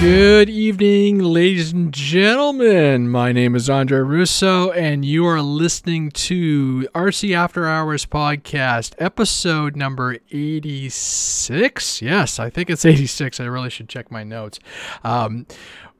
Good evening, ladies and gentlemen. My name is Andre Russo, and you are listening to RC After Hours podcast, episode number 86. Yes, I think it's 86. I really should check my notes. Um,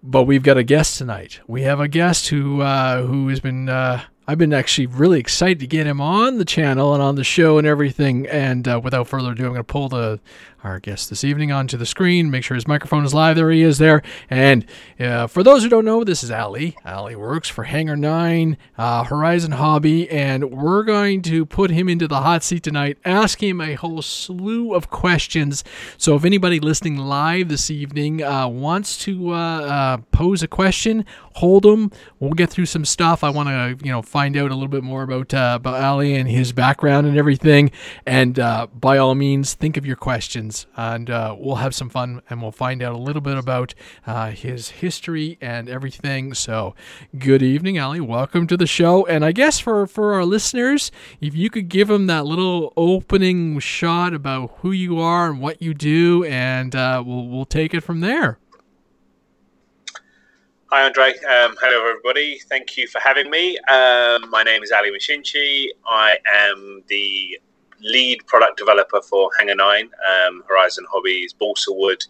but we've got a guest tonight. We have a guest who uh, who has been. Uh, I've been actually really excited to get him on the channel and on the show and everything. And uh, without further ado, I'm going to pull the our guest this evening onto the screen. Make sure his microphone is live. There he is there. And uh, for those who don't know, this is Ali. Ali works for Hangar 9, uh, Horizon Hobby, and we're going to put him into the hot seat tonight, ask him a whole slew of questions. So if anybody listening live this evening uh, wants to uh, uh, pose a question, hold them. We'll get through some stuff. I want to, you know, find out a little bit more about uh, about Ali and his background and everything. And by all means, think of your questions and uh, we'll have some fun and we'll find out a little bit about uh, his history and everything. So, good evening, Ali. Welcome to the show. And I guess for, for our listeners, if you could give them that little opening shot about who you are and what you do, and uh, we'll, we'll take it from there. Hi, Andre. Um, hello, everybody. Thank you for having me. Um, my name is Ali Mashinchi. I am the lead product developer for Hangar 9, um, Horizon Hobbies, Balsa Wood,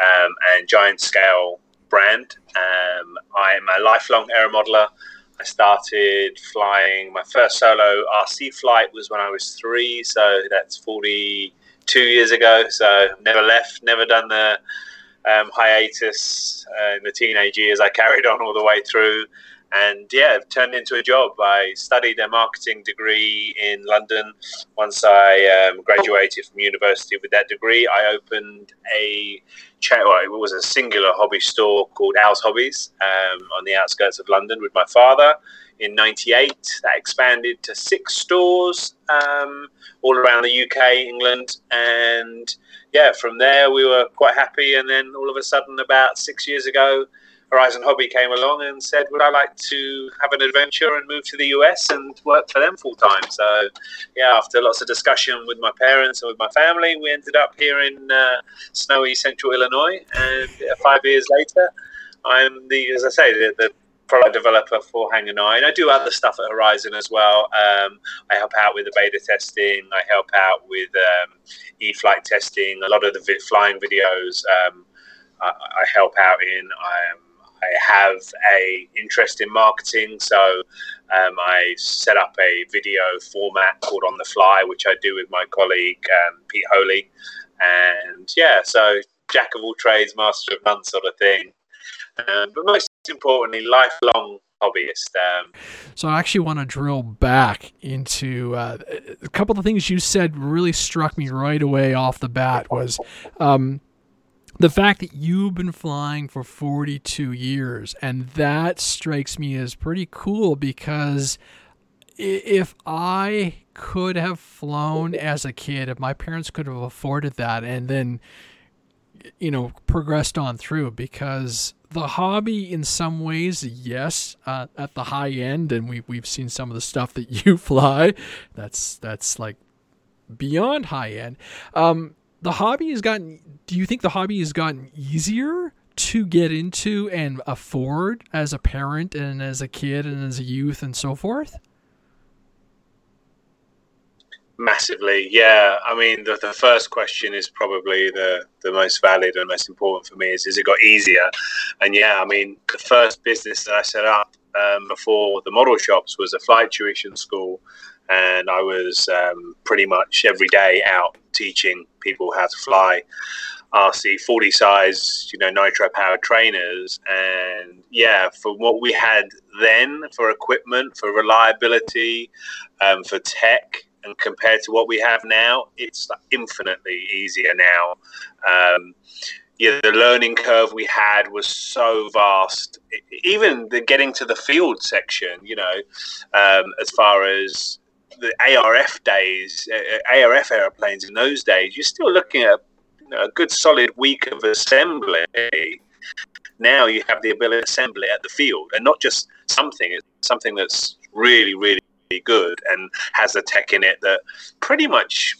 um, and Giant Scale brand. Um, I'm a lifelong aero modeler. I started flying, my first solo RC flight was when I was three, so that's 42 years ago. So never left, never done the um, hiatus uh, in the teenage years. I carried on all the way through and yeah, turned into a job. I studied a marketing degree in London. Once I um, graduated from university with that degree, I opened a well, it was a singular hobby store called Al's Hobbies um, on the outskirts of London with my father in '98. That expanded to six stores um, all around the UK, England, and yeah, from there we were quite happy. And then all of a sudden, about six years ago Horizon Hobby came along and said, "Would I like to have an adventure and move to the US and work for them full time?" So, yeah, after lots of discussion with my parents and with my family, we ended up here in uh, snowy Central Illinois. And five years later, I'm the, as I say, the, the product developer for Hangar 9. I do other stuff at Horizon as well. Um, I help out with the beta testing. I help out with um, E-flite testing. A lot of the flying videos um, I, I, help out in. I am I have a interest in marketing, so um, I set up a video format called On the Fly, which I do with my colleague um, Pete Holy, and yeah, so jack of all trades, master of none sort of thing. Um, but most importantly, lifelong hobbyist. Um, so I actually want to drill back into uh, a couple of things you said. Really struck me right away off the bat was um, the fact that you've been flying for 42 years and that strikes me as pretty cool because if I could have flown as a kid, if my parents could have afforded that and then, you know, progressed on through, because the hobby, in some ways, yes, uh, at the high end, and we we've seen some of the stuff that you fly. That's that's like beyond high end. Um, the hobby has gotten do you think the hobby has gotten easier to get into and afford as a parent and as a kid and as a youth and so forth? Massively yeah. I mean the, the first question is probably the, the most valid and most important for me is is it got easier? And yeah i mean the first business that i set up um, before the model shops was a flight tuition school and I was um, pretty much every day out teaching people how to fly RC 40 size, you know, nitro powered trainers. And yeah, for what we had then for equipment, for reliability, um, for tech, and compared to what we have now, it's infinitely easier now. Um, yeah, the learning curve we had was so vast. Even the getting to the field section, you know, um, as far as the ARF days, uh, ARF airplanes in those days, you're still looking at you know, a good solid week of assembly. Now you have the ability to assemble it at the field, and not just something. It's something that's really, really good and has the tech in it that pretty much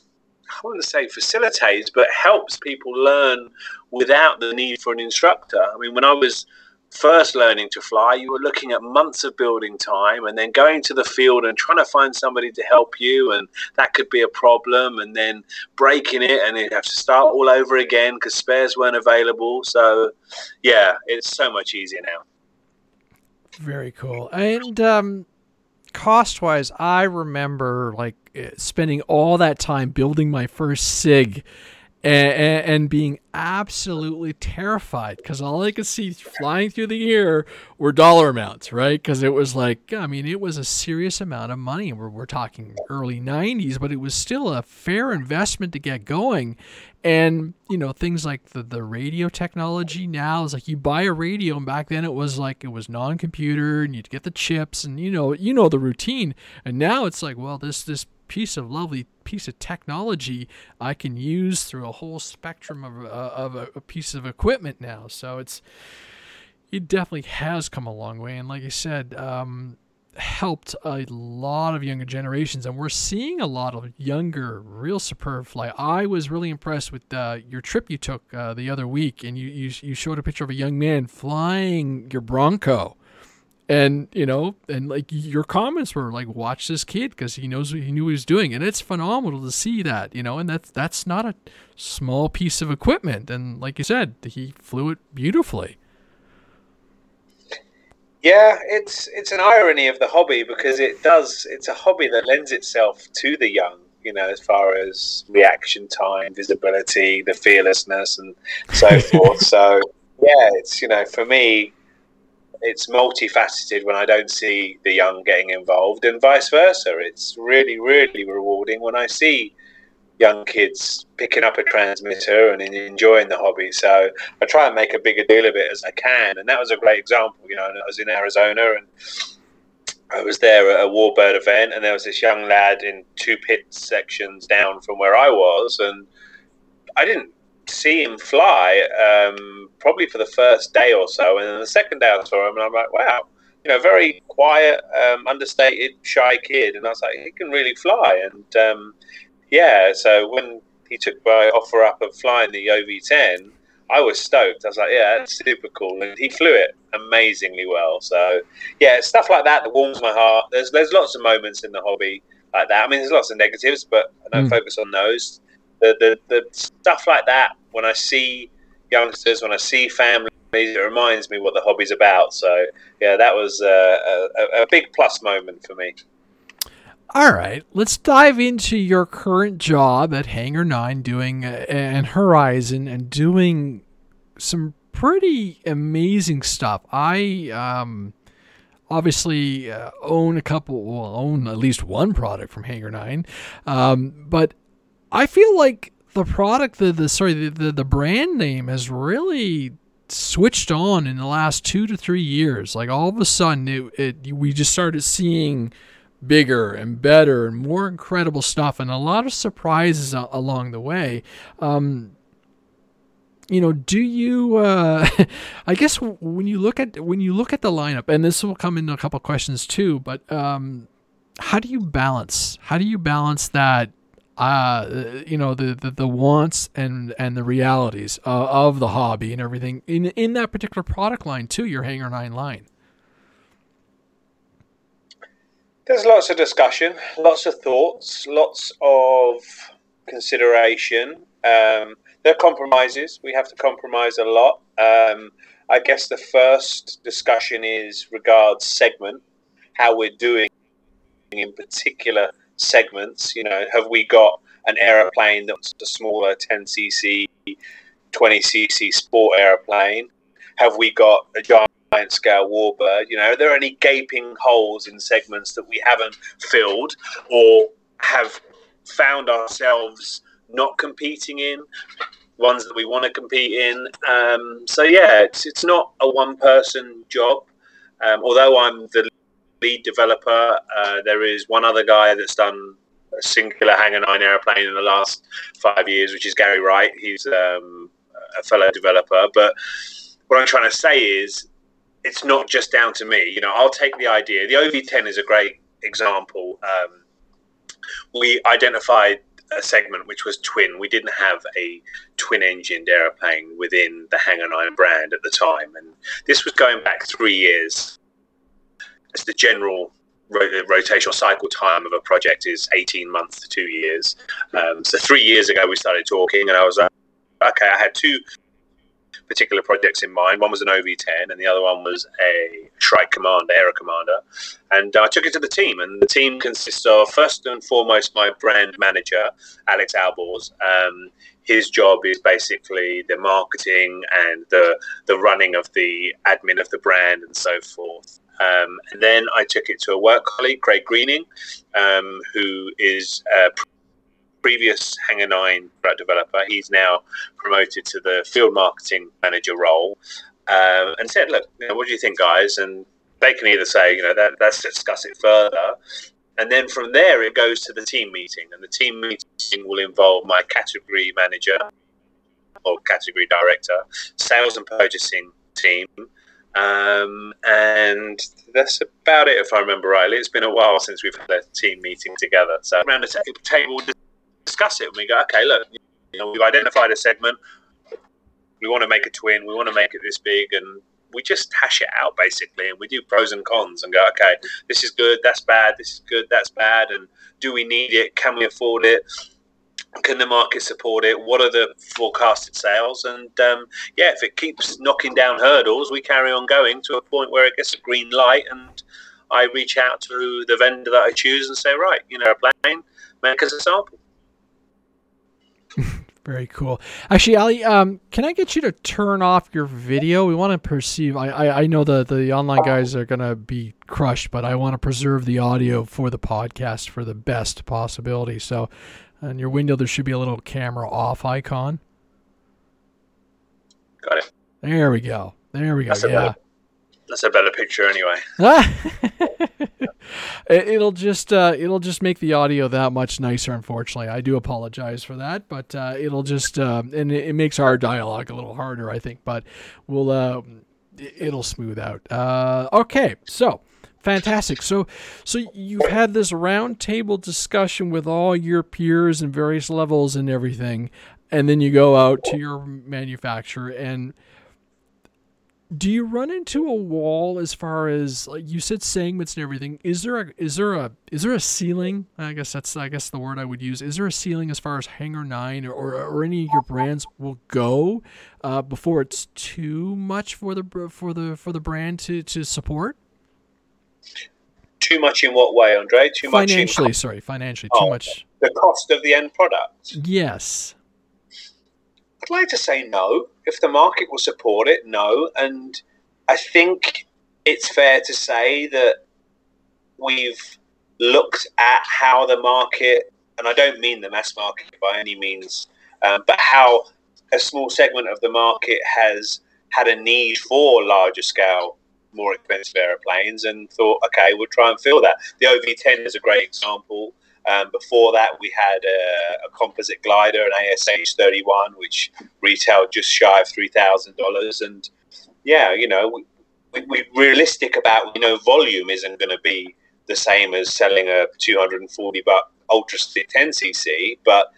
I to say facilitates, but helps people learn without the need for an instructor. I mean, when I was first learning to fly, you were looking at months of building time and then going to the field and trying to find somebody to help you. And that could be a problem. And then breaking it and you have to start all over again because spares weren't available. So, yeah, it's so much easier now. Very cool. And um, cost wise, I remember like eh, spending all that time building my first SIG and, and, being absolutely terrified because all I could see flying through the air were dollar amounts, right? Because it was like, I mean, it was a serious amount of money. We're, we're talking early 90s, but it was still a fair investment to get going. And, you know, things like the, the radio technology now is like you buy a radio, and back then it was like it was non computer and you'd get the chips and, you know, you know the routine. And now it's like, well, this, this piece of lovely piece of technology I can use through a whole spectrum of, uh, of a, a, piece of equipment now. So it's it definitely has come a long way, and like I said, um, helped a lot of younger generations, and we're seeing a lot of younger, real superb fly. I was really impressed with uh, your trip you took uh, the other week, and you, you you showed a picture of a young man flying your Bronco. And you know and like your comments were like watch this kid because he knows he knew he was doing. And it's phenomenal to see that you know and that's that's not a small piece of equipment. And like you said he flew it beautifully yeah it's it's an irony of the hobby because it does it's a hobby that lends itself to the young you know as far as reaction time visibility the fearlessness and so forth so yeah it's you know for me it's multifaceted when I don't see the young getting involved, and vice versa. It's really, really rewarding when I see young kids picking up a transmitter and enjoying the hobby. So I try and make a bigger deal of it as I can, and that was a great example. You know, I was in Arizona and I was there at a Warbird event, and there was this young lad in two pit sections down from where I was, and I didn't see him fly um, probably for the first day or so, and then the second day I saw him, and I'm like, wow, you know, very quiet, um, understated, shy kid, and I was like, he can really fly, and um, yeah, so when he took my offer up of flying the OV10, I was stoked. I was like, yeah, that's super cool, and he flew it amazingly well. So yeah, stuff like that that warms my heart. There's there's lots of moments in the hobby like that. I mean, there's lots of negatives, but I don't mm. focus on those the, the, the stuff like that, when I see youngsters, when I see families, it reminds me what the hobby's about. So, yeah, that was a, a, a big plus moment for me. All right, let's dive into your current job at Hangar 9 doing uh, and Horizon and doing some pretty amazing stuff. I um, obviously uh, own a couple, well, own at least one product from Hangar 9, um, but I feel like the product, the, the sorry, the, the, the brand name has really switched on in the last two to three years. Like all of a sudden, it, it we just started seeing bigger and better and more incredible stuff, and a lot of surprises along the way. Um, you know, do you? Uh, I guess when you look at when you look at the lineup, and this will come into a couple questions too. But um, how do you balance? How do you balance that? uh, you know the, the, the wants and and the realities uh, of the hobby and everything in in that particular product line too your Hangar 9 line there's lots of discussion lots of thoughts lots of consideration um, there are compromises we have to compromise a lot um, i guess the first discussion is regards segment how we're doing in particular segments. You know, have we got an aeroplane that's a smaller 10cc, 20cc sport aeroplane? Have we got a giant scale warbird? You know, are there any gaping holes in segments that we haven't filled or have found ourselves not competing in? Ones that we want to compete in. Um, so yeah, it's it's not a one person job. Um, although I'm the lead developer. Uh, there is one other guy that's done a singular Hangar 9 airplane in the last five years, which is Gary Wright. He's um, a fellow developer. But what I'm trying to say is, it's not just down to me. You know, I'll take the idea. The OV10 is a great example. Um, we identified a segment which was twin. We didn't have a twin engined aeroplane within the Hangar 9 brand at the time. And this was going back three years as the general rotational cycle time of a project is 18 months to two years. Um, so three years ago, we started talking, and I was like, okay, I had two particular projects in mind. One was an OV10, and the other one was a Shrike Commander, Aero Commander. And I took it to the team, and the team consists of first and foremost my brand manager, Alex Albors. Um, his job is basically the marketing and the the running of the admin of the brand and so forth. Um, and then I took it to a work colleague, Craig Greening, um, who is a previous Hangar 9 product developer. He's now promoted to the field marketing manager role um, and said, Look, you know, what do you think, guys? And they can either say, you know, that, let's discuss it further. And then from there, it goes to the team meeting. And the team meeting will involve my category manager or category director, sales and purchasing team, um, and that's about it, if I remember rightly. It's been a while since we've had a team meeting together. So around the table, discuss it, and we go, okay, look, you know, we've identified a segment. We want to make a twin. We want to make it this big, and we just hash it out basically, and we do pros and cons, and go, okay, this is good, that's bad, this is good, that's bad, and do we need it? Can we afford it? can the market support it? What are the forecasted sales? And um, yeah, if it keeps knocking down hurdles, we carry on going to a point where it gets a green light, and I reach out to the vendor that I choose and say, right, you know, a plane, make us a sample. Very cool. Actually, Ali, um, can I get you to turn off your video? We want to perceive. I, I, I know the the online guys are gonna be crushed, but I want to preserve the audio for the podcast for the best possibility. So, on your window, there should be a little camera off icon. Got it. There we go. There we go. That's yeah. A better, that's a better picture anyway. it'll just uh, it'll just make the audio that much nicer. Unfortunately, I do apologize for that, but uh, it'll just uh, and it, it, makes our dialogue a little harder, I think. But we'll uh, it'll smooth out. Uh, okay, so Fantastic. So, so you've had this roundtable discussion with all your peers and various levels and everything, and then you go out to your manufacturer and do you run into a wall as far as like you said segments and everything is there a is there a is there a ceiling i guess that's i guess the word i would use is there a ceiling as far as hangar 9 or, or, or any of your brands will go uh, before it's too much for the for the for the brand to to support too much in what way, Andre? Too much financially. sorry, financially. Too oh, much. The cost of the end product. Yes. Like to say no. If the market will support it, no. And I think it's fair to say that we've looked at how the market, and I don't mean the mass market by any means, um, but how a small segment of the market has had a need for larger scale more expensive aeroplanes and thought, okay, we'll try and fill that. The OV10 is a great example. Um, before that, we had a, a, composite glider, an ASH 31, which retailed just shy of $3,000. And yeah, you know, we, we, we realistic about, you know, volume isn't going to be the same as selling a 240 buck ultra stick 10cc. But,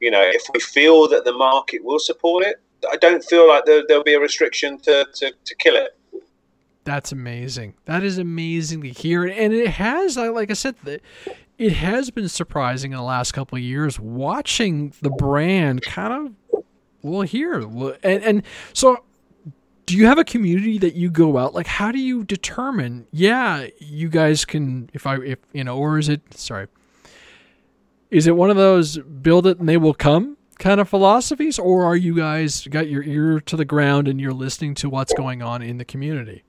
you know, if we feel that the market will support it, I don't feel like there, will be a restriction to, to, to kill it. That's amazing. That is amazing to hear, and it has, like I said, it has been surprising in the last couple of years watching the brand kind of well here and and so do you have a community that you go out like how do you determine yeah you guys can if i if you know or is it sorry. Is it one of those build it and they will come kind of philosophies or are you guys got your ear to the ground and you're listening to what's going on in the community?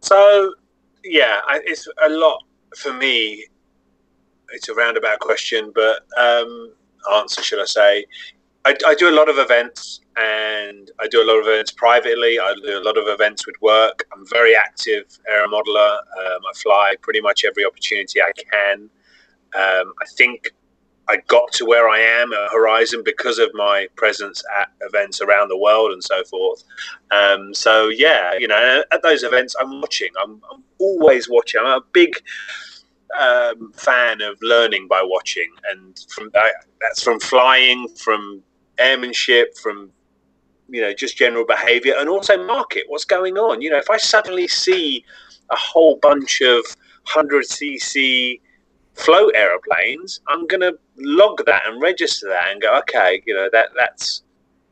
So, yeah, it's a lot for me. It's a roundabout question, but um, answer, should I say? I, I, do a lot of events, and I do a lot of events privately. I do a lot of events with work. I'm very active air modeler. Um, I fly pretty much every opportunity I can. Um, I think I got to where I am at Horizon because of my presence at events around the world and so forth. Um, so yeah, you know, at those events, I'm watching. I'm, I'm, always watching. I'm a big um, fan of learning by watching, and from that, that's from flying, from airmanship, from you know just general behavior, and also market. What's going on? You know, if I suddenly see a whole bunch of 100cc float aeroplanes, I'm going to log that and register that and go, okay, you know that that's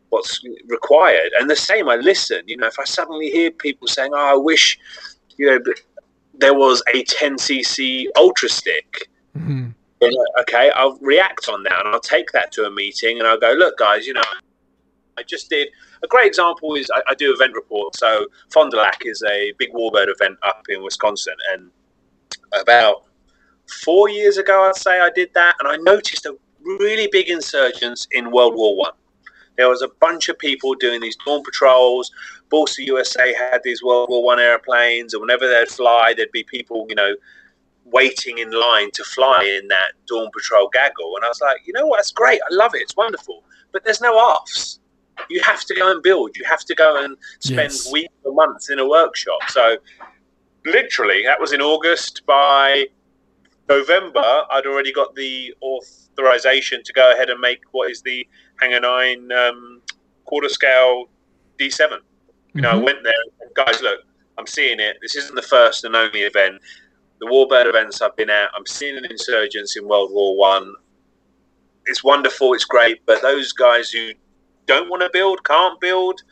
what's required. And the same, I listen. You know, if I suddenly hear people saying, "Oh, I wish," you know there was a 10cc ultra stick. Mm-hmm. okay, I'll react on that and I'll take that to a meeting and I'll go, look, guys, you know, I just did a great example is I, I do event reports. So Fond du Lac is a big warbird event up in Wisconsin, and about four years ago, I'd say I did that, and I noticed a really big insurgence in World War One. There was a bunch of people doing these dawn patrols. Balsa USA had these World War One airplanes, and whenever they'd fly, there'd be people, you know, waiting in line to fly in that dawn patrol gaggle. And I was like, you know what? That's great. I love it. It's wonderful. But there's no ARFs. You have to go and build. You have to go and spend yes. weeks or months in a workshop. So, literally, that was in August. By November, I'd already got the authorization to go ahead and make what is the Hangar 9 um, quarter scale D7. You mm-hmm. know, I mm-hmm. went there, guys, look, I'm seeing it. This isn't the first and only event. The Warbird events I've been at, I'm seeing an insurgence in World War One. It's wonderful, it's great, but those guys who don't want to build, can't build,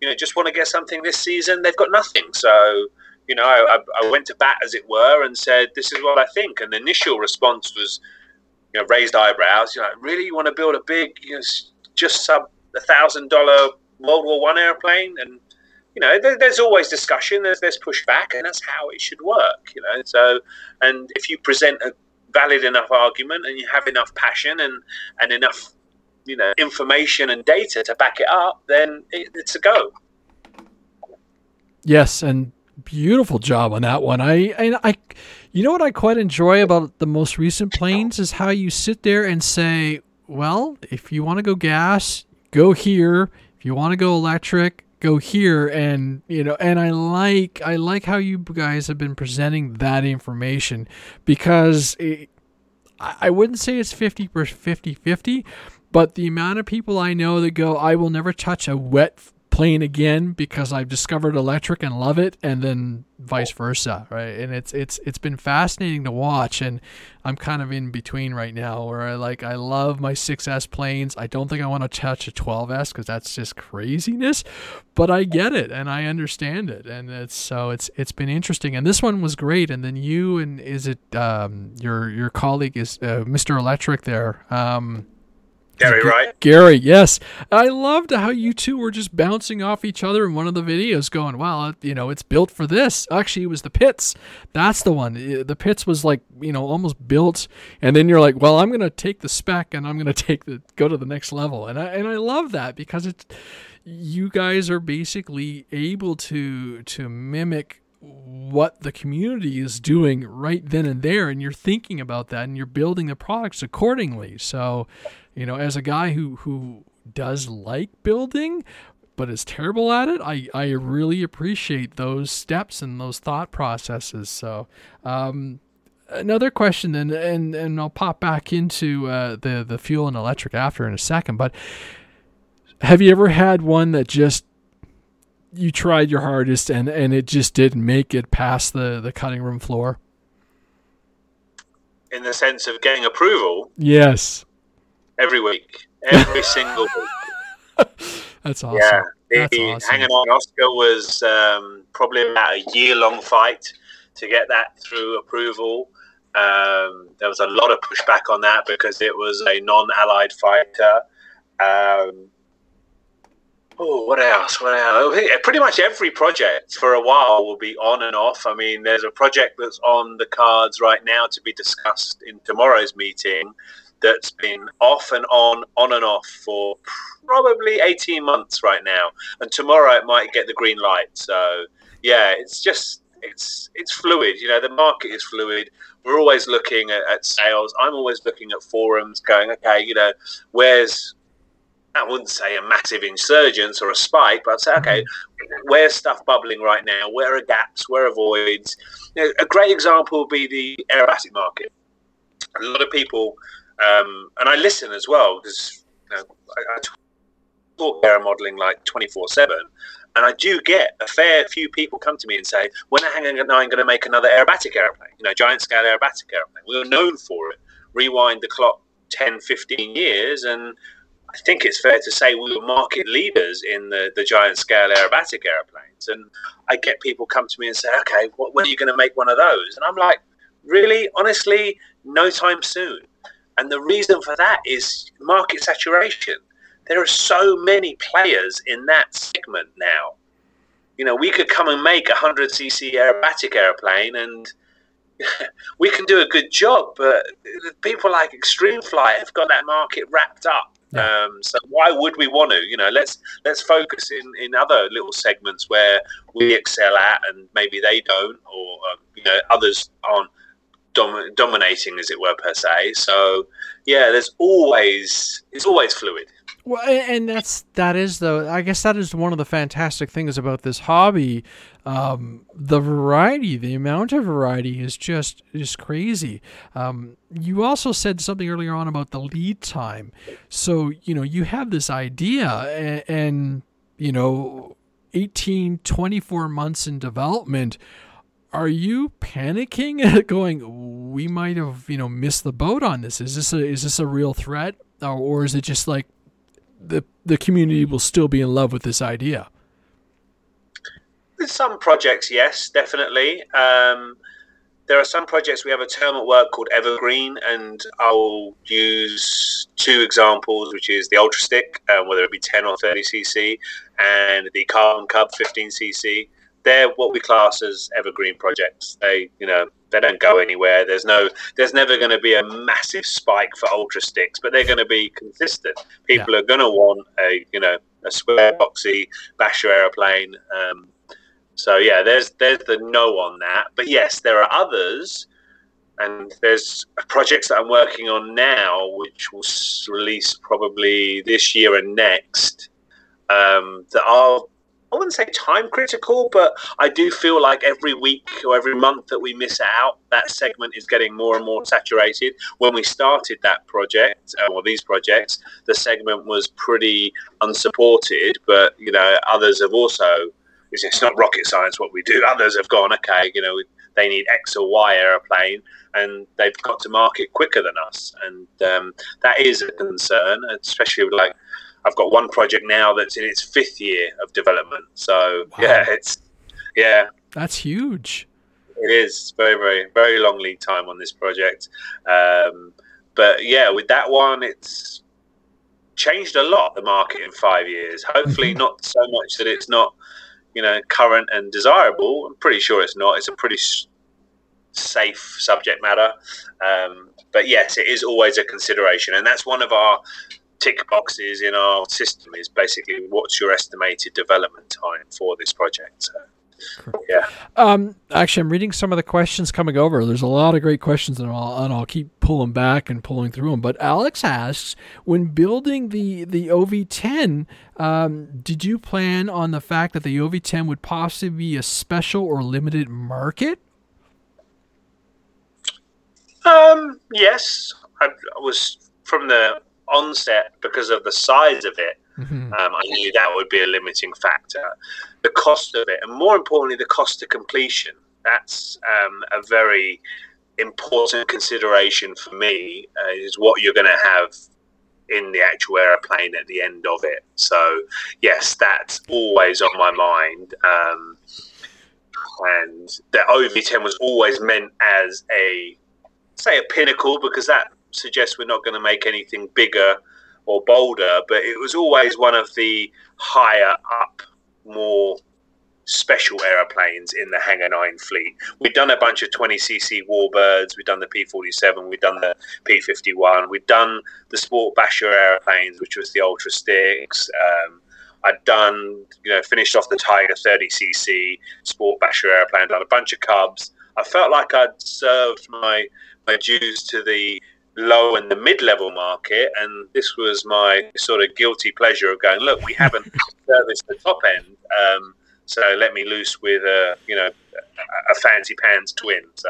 you know, just want to get something this season, they've got nothing. So, you know, I, I went to bat, as it were, and said, "This is what I think." And the initial response was, you know, raised eyebrows. You know, really, you want to build a big, you know, just sub a thousand dollar World War One airplane, and you know, there, there's always discussion. There's there's pushback, and that's how it should work. You know, so and if you present a valid enough argument and you have enough passion and and enough you know information and data to back it up, then it, it's a go. Yes, and beautiful job on that one. I and I, you know what I quite enjoy about the most recent planes is how you sit there and say, well, if you want to go gas, go here. If you want to go electric, go here and you know and i like i like how you guys have been presenting that information because it, i wouldn't say it's 50 50 50 but the amount of people i know that go i will never touch a wet plane again because I've discovered electric and love it, and then vice versa, right? And it's it's it's been fascinating to watch, and I'm kind of in between right now where I like I love my 6S planes. I don't think I want to touch a 12S because that's just craziness, but I get it and I understand it, and it's so it's it's been interesting. And this one was great. And then you and is it um, your your colleague is uh, Mr. Electric there? Um, Gary, right? Gary, yes. I loved how you two were just bouncing off each other in one of the videos, going, "Wow, uh, you know, it's built for this." Actually, it was the pits. That's the one. The pits was like, you know, almost built, and then you're like, "Well, I'm gonna take the spec and I'm gonna take the go to the next level," and I and I love that because it's you guys are basically able to to mimic what the community is doing right then and there and you're thinking about that and you're building the products accordingly so you know, as a guy who who does like building but is terrible at it, I, I really appreciate those steps and those thought processes. So, um, another question, and, and, and I'll pop back into uh, the, the fuel and electric after in a second, but have you ever had one that just you tried your hardest and, and it just didn't make it past the, the cutting room floor? In the sense of getting approval? Yes every week, every single week. That's awesome. Yeah, awesome. Hangar 9 Oscar was um, probably about a year long fight to get that through approval. Um, there was a lot of pushback on that because it was a non-allied fighter. Um, oh, what else? What else? Pretty much every project for a while will be on and off. I mean, there's a project that's on the cards right now to be discussed in tomorrow's meeting that's been off and on, on and off for probably 18 months right now. And tomorrow it might get the green light. So, yeah, it's just, it's, it's fluid. You know, the market is fluid. We're always looking at, at sales. I'm always looking at forums going, okay, you know, where's, I wouldn't say a massive insurgence or a spike, but I'd say, okay, where's stuff bubbling right now? Where are gaps? Where are voids? You know, a great example would be the aerobatic market. A lot of people, um, and I listen as well because you know, I, I talk aero modeling like 24 7. And I do get a fair few people come to me and say, when are Hangar 9 going to make another aerobatic airplane? You know, giant scale aerobatic airplane. We were known for it. Rewind the clock 10, 15 years, and I think it's fair to say we were market leaders in the, the giant scale aerobatic airplanes. And I get people come to me and say, okay, what, when are you going to make one of those? And I'm like, really? Honestly, no time soon. And the reason for that is market saturation. There are so many players in that segment now. You know, we could come and make a 100cc aerobatic airplane and we can do a good job, but people like Extreme Flight have got that market wrapped up. Yeah. Um, so why would we want to? You know, let's let's focus in, in other little segments where we excel at, and maybe they don't, or um, you know, others aren't dom- dominating, as it were, per se. So yeah, there's always it's always fluid. Well, and that's that is the I guess that is one of the fantastic things about this hobby. Um, the variety, the amount of variety is just is crazy. Um, you also said something earlier on about the lead time. So you know you have this idea, and, and you know 18, 24 months in development. Are you panicking, going, "We might have, you know, missed the boat on this"? Is this a is this a real threat, or, or is it just like the the community will still be in love with this idea. With some projects, yes, definitely. Um, there are some projects we have a term at work called Evergreen, and I'll use two examples, which is the Ultra Stick, um, whether it be 10 or 30 cc, and the Carbon Cub 15 cc. They're what we class as evergreen projects. They, you know, they don't go anywhere. There's no, there's never going to be a massive spike for ultra sticks, but they're going to be consistent. People yeah. are going to want a, you know, a square boxy basher aeroplane. Um, so yeah, there's there's the no on that. But yes, there are others, and there's projects that I'm working on now, which will release probably this year and next. Um, that are I wouldn't say time critical, but I do feel like every week or every month that we miss out, that segment is getting more and more saturated. When we started that project uh, or these projects, the segment was pretty unsupported, but you know others have also. It's not rocket science what we do. Others have gone, okay, you know, they need X or Y aeroplane, and they've got to market quicker than us, and um, that is a concern, especially with like I've got one project now that's in its fifth year of development. So wow. yeah, it's yeah, that's huge. It is very, very, very long lead time on this project. Um, but yeah, with that one, it's changed a lot the market in five years. Hopefully, mm-hmm. not so much that it's not, you know, current and desirable. I'm pretty sure it's not. It's a pretty safe subject matter. Um, but yes, it is always a consideration, and that's one of our tick boxes in our system is basically what's your estimated development time for this project. So, yeah. Um, actually, I'm reading some of the questions coming over. There's a lot of great questions, and I'll, and I'll keep pulling back and pulling through them. But Alex asks, when building the the OV10, um, did you plan on the fact that the OV10 would possibly be a special or limited market? Um, yes, I, I was from the onset because of the size of it. Mm-hmm. Um, I knew that would be a limiting factor. The cost of it, and more importantly, the cost to completion. That's um, a very important consideration for me. Uh, is what you're going to have in the actual aeroplane at the end of it. So yes, that's always on my mind. Um, and the OV10 was always meant as a say a pinnacle because that suggest we're not going to make anything bigger or bolder, but it was always one of the higher up, more special aeroplanes in the Hangar 9 fleet. We've done a bunch of 20cc Warbirds, we've done the P47, we've done the P51, we've done the Sport Basher aeroplanes, which was the Ultra Sticks. Um, I'd done, you know, finished off the Tiger 30cc Sport Basher airplane, done a bunch of Cubs. I felt like I'd served my my dues to the low and the mid-level market, and this was my sort of guilty pleasure of going, look, we haven't serviced the top end, um, so let me loose with a you know a fancy pants twin. So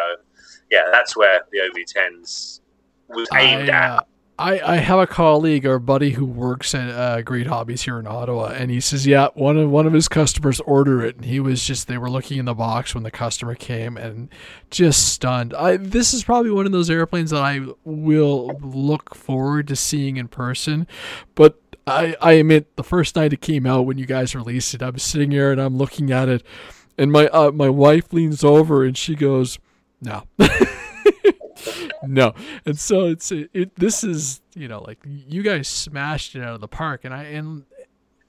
yeah, that's where the OV10s was aimed I, uh, at. I, I have a colleague or buddy who works at uh, Great Hobbies here in Ottawa, and he says, yeah, one of one of his customers ordered it, and he was just they were looking in the box when the customer came, and just stunned. I this is probably one of those airplanes that I will look forward to seeing in person, but I I admit the first night it came out when you guys released it, I'm sitting here and I'm looking at it, and my uh, my wife leans over and she goes, no. no. And so it's it, it, this is, you know, like you guys smashed it out of the park. And I and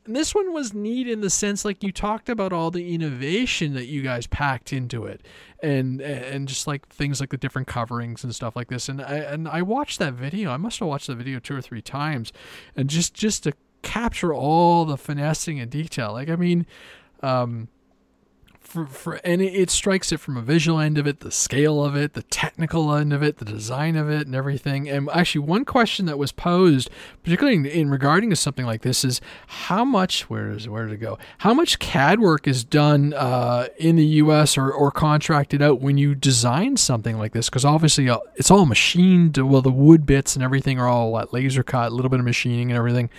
this one was neat in the sense like you talked about all the innovation that you guys packed into it and and just like things like the different coverings and stuff like this. And I and I watched that video. I must have watched the video two or three times and just just to capture all the finessing and detail. Like I mean um for, for and it, it, strikes it from a visual end of it, the scale of it, the technical end of it, the design of it, and everything. And actually, one question that was posed, particularly in, in regarding to something like this, is how much where is where it go? How much CAD work is done uh, in the U.S. or or contracted out when you design something like this? Because obviously, uh, it's all machined. Well, the wood bits and everything are all what, laser cut, a little bit of machining and everything.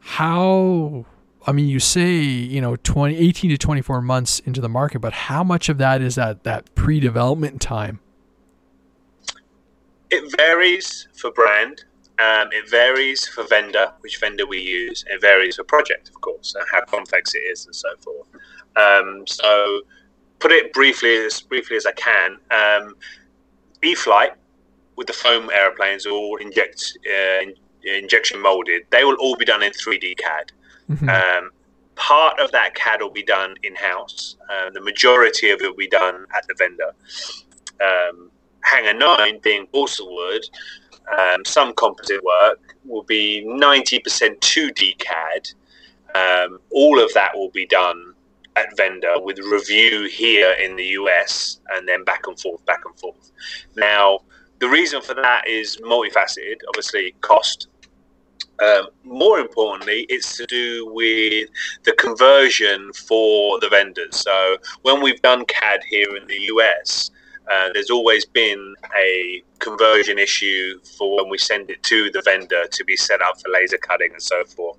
How I mean, you say, you know, 20, 18 to 24 months into the market, but how much of that is that, that pre development time? It varies for brand. Um, it varies for vendor, which vendor we use. It varies for project, of course, and how complex it is and so forth. Um, so, put it briefly as briefly as I can. Um, E-flite with the foam airplanes, all inject uh, injection molded. They will all be done in 3D CAD. Mm-hmm. Um, part of that CAD will be done in house. Uh, the majority of it will be done at the vendor. Um, Hangar 9 being balsa wood, um, some composite work will be 90% 2D CAD. Um, all of that will be done at vendor with review here in the US and then back and forth, back and forth. Now, the reason for that is multifaceted. Obviously, cost. Um, more importantly, it's to do with the conversion for the vendors. So when we've done CAD here in the US, uh, there's always been a conversion issue for when we send it to the vendor to be set up for laser cutting and so forth.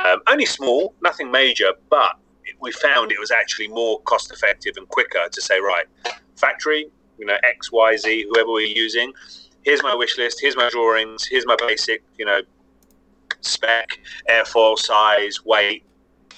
Um, only small, nothing major, but we found it was actually more cost effective and quicker to say, right, factory, you know, X, Y, Z, whoever we're using, here's my wish list, here's my drawings, here's my basic, you know, spec, airfoil size, weight,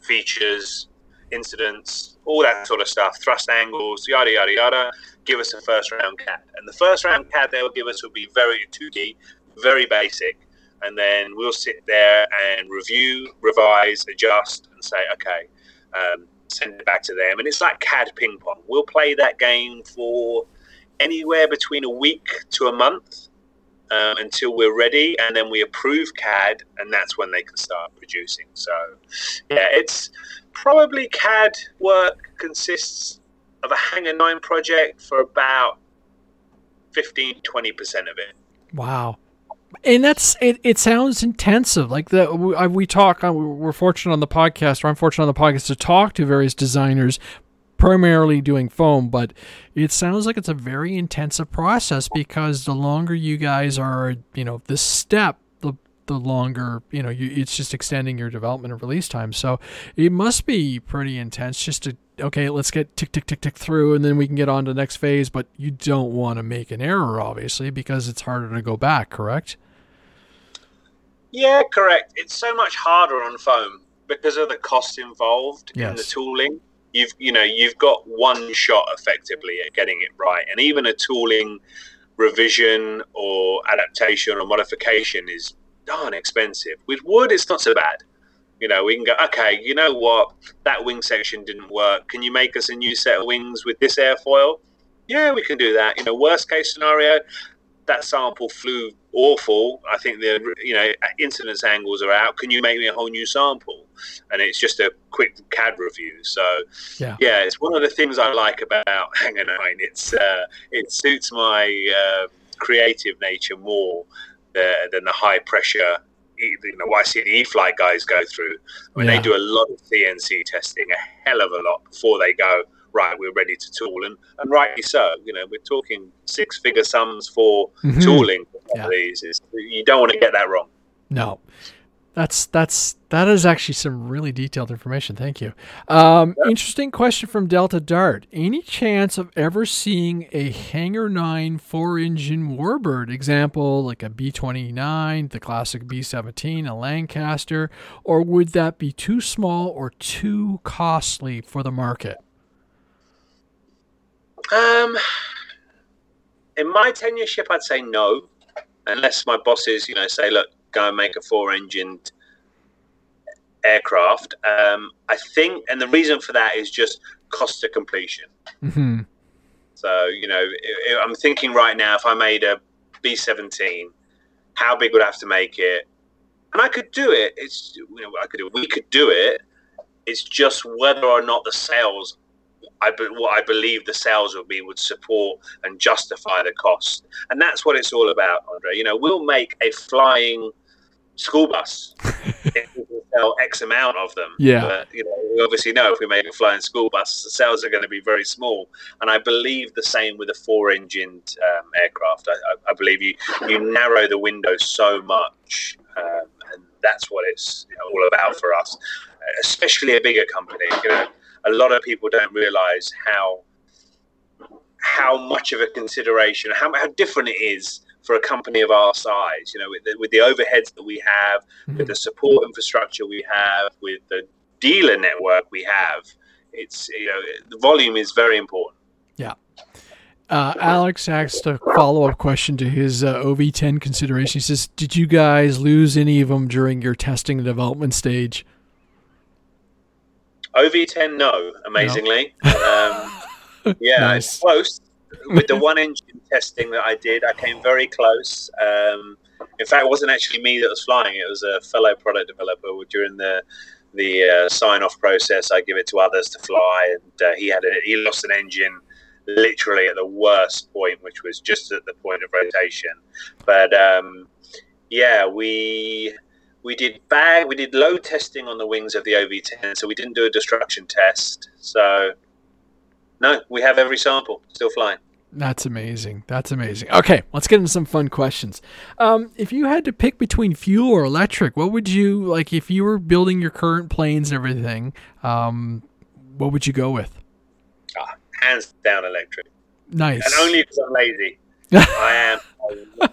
features, incidents, all that sort of stuff, thrust angles, yada yada yada. Give us a first round CAD, and the first round CAD they'll give us will be very 2D, very basic, and then we'll sit there and review, revise, adjust, and say, okay, um, send it back to them. And it's like CAD ping pong. We'll play that game for anywhere between a week to a month um, until we're ready, and then we approve CAD, and that's when they can start producing. So, yeah, it's probably CAD work consists of a Hangar 9 project for about 15 20% of it. Wow. And that's it. It sounds intensive. Like the we, we talk. Uh, we're fortunate on the podcast, or I'm fortunate on the podcast to talk to various designers primarily doing foam, but it sounds like it's a very intensive process because the longer you guys are, you know, this step, the the longer, you know, you, it's just extending your development and release time. So it must be pretty intense just to okay, let's get tick tick tick tick through and then we can get on to the next phase, but you don't want to make an error obviously because it's harder to go back, correct? Yeah, correct. It's so much harder on foam because of the cost involved yes. in the tooling you've you know you've got one shot effectively at getting it right, and even a tooling revision or adaptation or modification is darn expensive. With wood, it's not so bad. You know, we can go, okay, you know what? That wing section didn't work. Can you make us a new set of wings with this airfoil? Yeah, we can do that. You know, worst case scenario, that sample flew awful. I think the you know incidence angles are out. Can you make me a whole new sample? And it's just a quick CAD review. So yeah, yeah it's one of the things I like about Hangar Nine. It's uh, it suits my uh, creative nature more the than the high pressure you know what I see the E-flite guys go through. I mean, yeah. they do a lot of CNC testing, a hell of a lot before they go. Right, we're ready to tool, and and rightly so. You know, we're talking six-figure sums for mm-hmm. tooling. For yeah. these, it's, you don't want to get that wrong. No, that's that's that is actually some really detailed information. Thank you. Um, yeah. Interesting question from Delta Dart. Any chance of ever seeing a Hangar Nine four-engine Warbird example, like a B twenty nine, the classic B seventeen, a Lancaster, or would that be too small or too costly for the market? Um, in my tenureship, I'd say no, unless my bosses, you know, say, look go and make a four-engined aircraft. Um, I think, and the reason for that is just cost of completion. Mm-hmm. So you know, I'm thinking right now, if I made a B17, how big would I have to make it? And I could do it. It's you know, I could do. We could do it. It's just whether or not the sales I what I believe the sales would be would support and justify the cost, and that's what it's all about, Andre. You know, we'll make a flying school bus if we sell X amount of them. Yeah. But, you know, we obviously know if we make a flying school bus, the sales are going to be very small. And I believe the same with a four-engined um, aircraft. I, I, I, believe you you narrow the window so much, um, and that's what it's all about for us, especially a bigger company. You know, a lot of people don't realise how how much of a consideration, how, how different it is for a company of our size, you know, with the, with the overheads that we have, mm-hmm. with the support infrastructure we have, with the dealer network we have, it's you know the volume is very important. Yeah. Uh, Alex asked a follow up question to his uh, OV10 consideration. He says, "Did you guys lose any of them during your testing and development stage?" OV10, no. Amazingly, no. Um, yeah, nice. close with the one engine testing that I did, I came very close. Um, in fact, it wasn't actually me that was flying; it was a fellow product developer. During the the uh, sign off process, I give it to others to fly, and uh, he had a, he lost an engine literally at the worst point, which was just at the point of rotation. But um, yeah, we we did bag we did load testing on the wings of the OV10, so we didn't do a destruction test. So no, we have every sample still flying. That's amazing. That's amazing. Okay, let's get into some fun questions. Um, if you had to pick between fuel or electric, what would you like? If you were building your current planes and everything, um, what would you go with? Ah, hands down, electric. Nice. And only because I'm lazy. I am.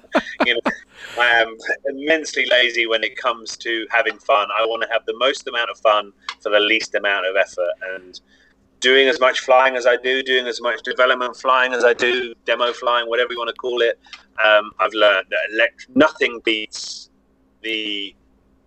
you know, I am immensely lazy when it comes to having fun. I want to have the most amount of fun for the least amount of effort, and doing as much flying as I do, doing as much development flying as I do, demo flying, whatever you want to call it, um, I've learned that elect- nothing beats the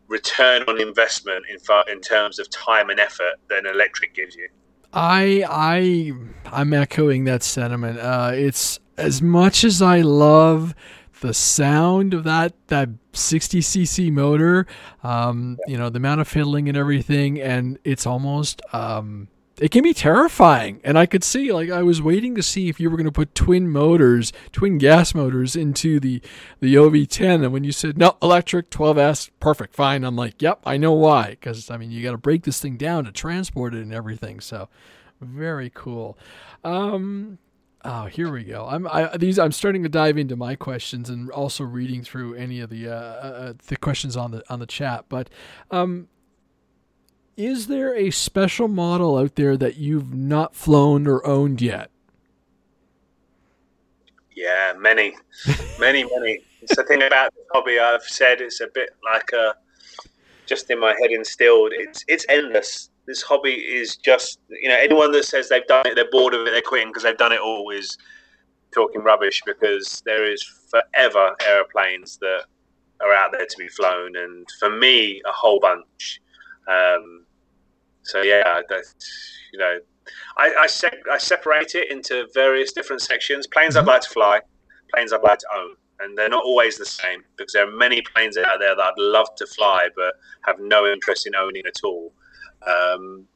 return on investment in, in terms of time and effort that an electric gives you. I I I'm echoing that sentiment. Uh, it's as much as I love the sound of that that 60 cc motor, um, you know, the amount of fiddling and everything, and it's almost um, it can be terrifying. And I could see, like, I was waiting to see if you were going to put twin motors, twin gas motors into the, the OV10. And when you said, no, electric 12S, perfect, fine. I'm like, yep, I know why. Because, I mean, you got to break this thing down to transport it and everything. So, very cool. Um, Oh, here we go. I'm I, these. I'm starting to dive into my questions and also reading through any of the uh, uh, the questions on the on the chat. But um, is there a special model out there that you've not flown or owned yet? Yeah, many, many, many. It's the thing about the hobby. I've said it's a bit like a just in my head instilled. It's it's endless. This hobby is just you know anyone that says they've done it, they're bored of it, they're quitting because they've done it all is talking rubbish because there is forever aeroplanes that are out there to be flown, and for me, a whole bunch. Um, so yeah, you know, I I, I, separate it into various different sections. Planes mm-hmm. I'd like to fly, planes I'd like to own, and they're not always the same because there are many planes out there that I'd love to fly but have no interest in owning at all. Um,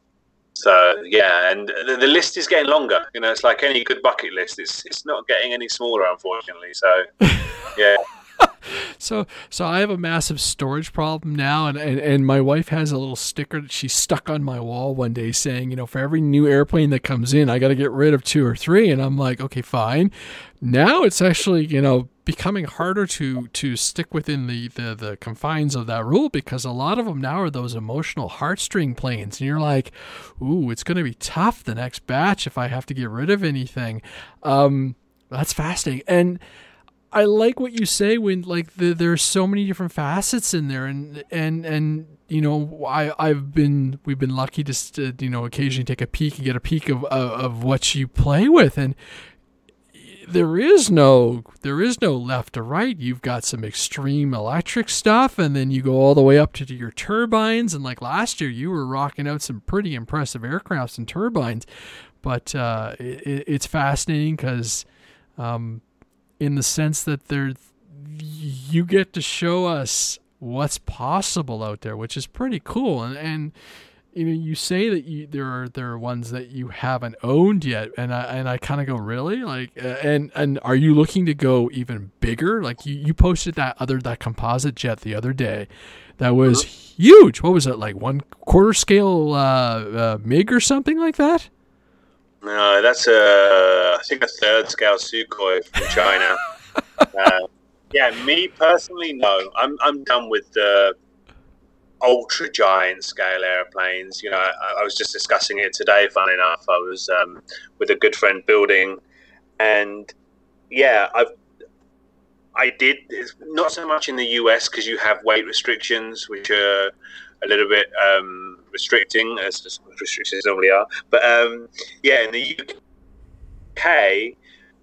so yeah, and the, the, list is getting longer. You know, it's like any good bucket list. It's it's not getting any smaller, unfortunately. So yeah. So so I have a massive storage problem now and, and, and my wife has a little sticker that she stuck on my wall one day saying, you know, for every new airplane that comes in, I got to get rid of two or three. And I'm like, okay, fine. Now it's actually, you know, becoming harder to to stick within the, the the confines of that rule because a lot of them now are those emotional heartstring planes. And you're like ooh it's going to be tough the next batch if i have to get rid of anything. Um that's fascinating. And I like what you say when like the, there's so many different facets in there and and and you know I I've been we've been lucky to, to you know occasionally take a peek and get a peek of, of of what you play with and there is no there is no left or right. You've got some extreme electric stuff and then you go all the way up to your turbines and like last year you were rocking out some pretty impressive aircrafts and turbines. But uh, it, it's fascinating because um, in the sense that there you get to show us what's possible out there, which is pretty cool. And, and you know, you say that you, there are there are ones that you haven't owned yet, and I and I kind of go really like, uh, and and are you looking to go even bigger? Like you, you posted that other that composite jet the other day, that was mm-hmm. huge. What was it like one quarter scale uh, uh, MiG or something like that? No, that's a I think a third scale Sukhoi from China. uh, yeah, me personally, no. I'm I'm done with the ultra giant scale airplanes. You know, I, I was just discussing it today. Fun enough, I was um, with a good friend building, and yeah, I've I did not so much in the US because you have weight restrictions, which are a little bit um, restricting, as restrictions normally are. But um, yeah, in the UK,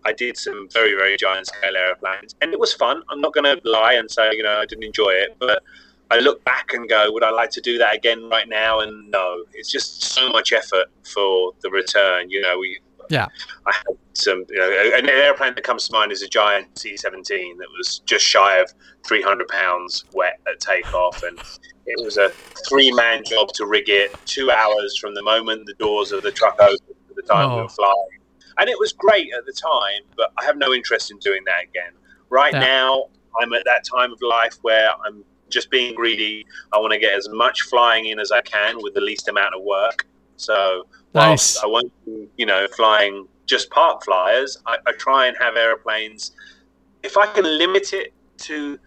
I did some very, very giant scale airplanes, and it was fun. I'm not going to lie and say, you know, I didn't enjoy it, but I look back and go, would I like to do that again right now? And no, it's just so much effort for the return. You know, we yeah. I had some, you know, an airplane that comes to mind is a giant C 17 that was just shy of 300 pounds wet at takeoff. And it was a three man job to rig it, two hours from the moment the doors of the truck opened to the time oh. we were oh. flying. And it was great at the time, but I have no interest in doing that again. Right yeah. now, I'm at that time of life where I'm just being greedy. I want to get as much flying in as I can with the least amount of work. So Nice. I won't be, you know, flying just park flyers. I, I try and have airplanes. If I can limit it to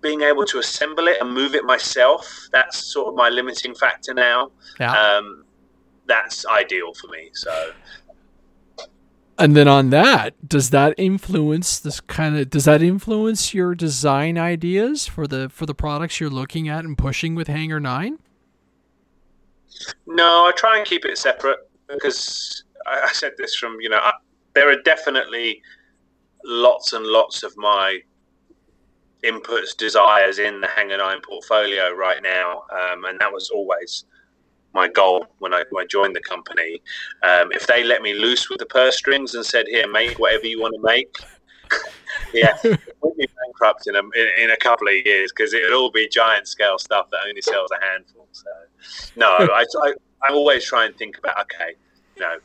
being able to assemble it and move it myself, that's sort of my limiting factor now. Yeah. Um, that's ideal for me. So. And then on that, does that influence this kind of does that influence your design ideas for the for the products you're looking at and pushing with Hangar 9? No, I try and keep it separate because I, I said this from you know I, there are definitely lots and lots of my inputs, desires in the Hangar Nine portfolio right now, um, and that was always my goal when I, when I joined the company. Um, if they let me loose with the purse strings and said, "Here, make whatever you want to make," yeah, we'll be bankrupt in a, in, in a couple of years because it'll all be giant scale stuff that only sells a handful. So, no, I, I, I always try and think about okay, you know,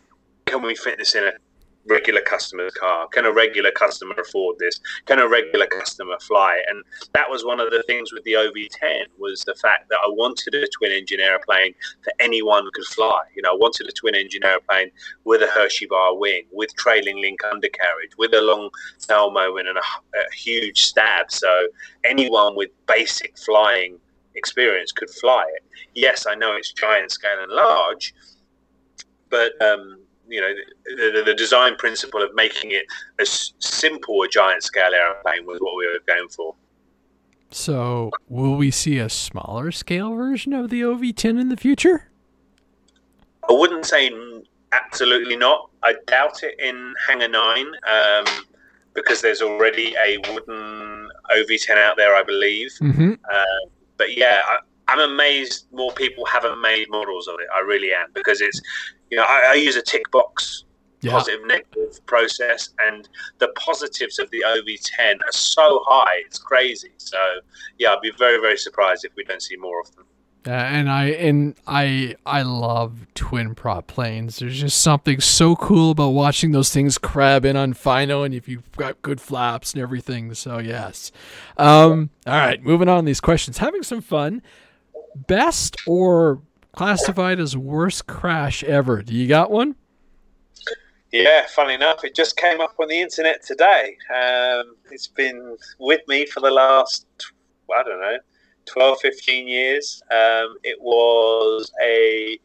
can we fit this in a regular customer's car? Can a regular customer afford this? Can a regular customer fly? And that was one of the things with the OV10 was the fact that I wanted a twin engine airplane that anyone could fly. You know, I wanted a twin engine airplane with a Hershey bar wing, with trailing link undercarriage, with a long tail moment and a, a huge stab. So anyone with basic flying experience could fly it. Yes, I know it's giant scale and large, but um, you know the, the, design principle of making it as simple a giant scale airplane was what we were going for. So, will we see a smaller scale version of the OV10 in the future? I wouldn't say absolutely not. I doubt it in Hangar 9 um, because there's already a wooden OV10 out there, I believe. Mm-hmm. Uh, but yeah, I, am amazed more people haven't made models of it. I really am because it's, you know, I, I use a tick box yeah. positive negative process and the positives of the ov10 are so high it's crazy so yeah i'd be very very surprised if we don't see more of them Uh, and I and I I love twin prop planes. There's just something so cool about watching those things crab in on final, and if you've got good flaps and everything. So yes. Um, all right, moving on these questions. Having some fun. Best or classified as worst crash ever? Do you got one? Yeah, funny enough, it just came up on the internet today. Um, it's been with me for the last, I don't know, 12, 15 years. Um, it was a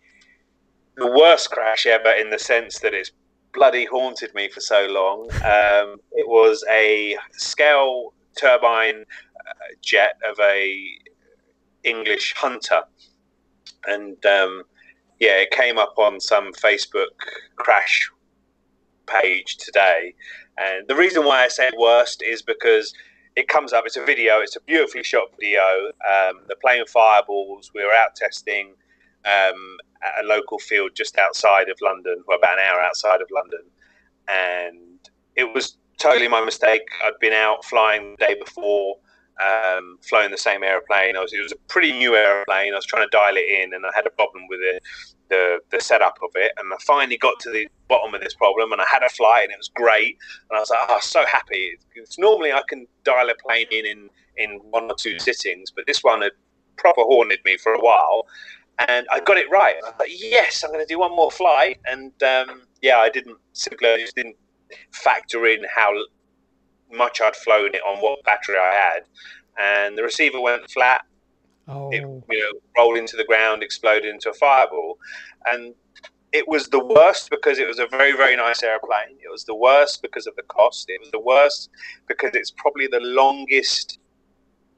the worst crash ever in the sense that it's bloody haunted me for so long. Um, it was a scale turbine uh, jet of a English Hunter, and um, yeah, it came up on some Facebook crash page today. And the reason why I say worst is because it comes up. It's a video. It's a beautifully shot video. Um, they're playing fireballs. We were out testing um, at a local field just outside of London, well, about an hour outside of London, and it was totally my mistake. I'd been out flying the day before, um, flying the same airplane. I was, it was a pretty new airplane. I was trying to dial it in, and I had a problem with it the the setup of it, and I finally got to the bottom of this problem, and I had a flight, and it was great, and I was like, oh, so happy. It's normally I can dial a plane in in in one or two sittings, but this one had proper haunted me for a while, and I got it right. I yes, I'm going to do one more flight, and um, yeah, I didn't simply I just didn't factor in how much I'd flown it on what battery I had, and the receiver went flat Oh. It you know, rolled into the ground, exploded into a fireball, and it was the worst because it was a very very nice airplane. It was the worst because of the cost. It was the worst because it's probably the longest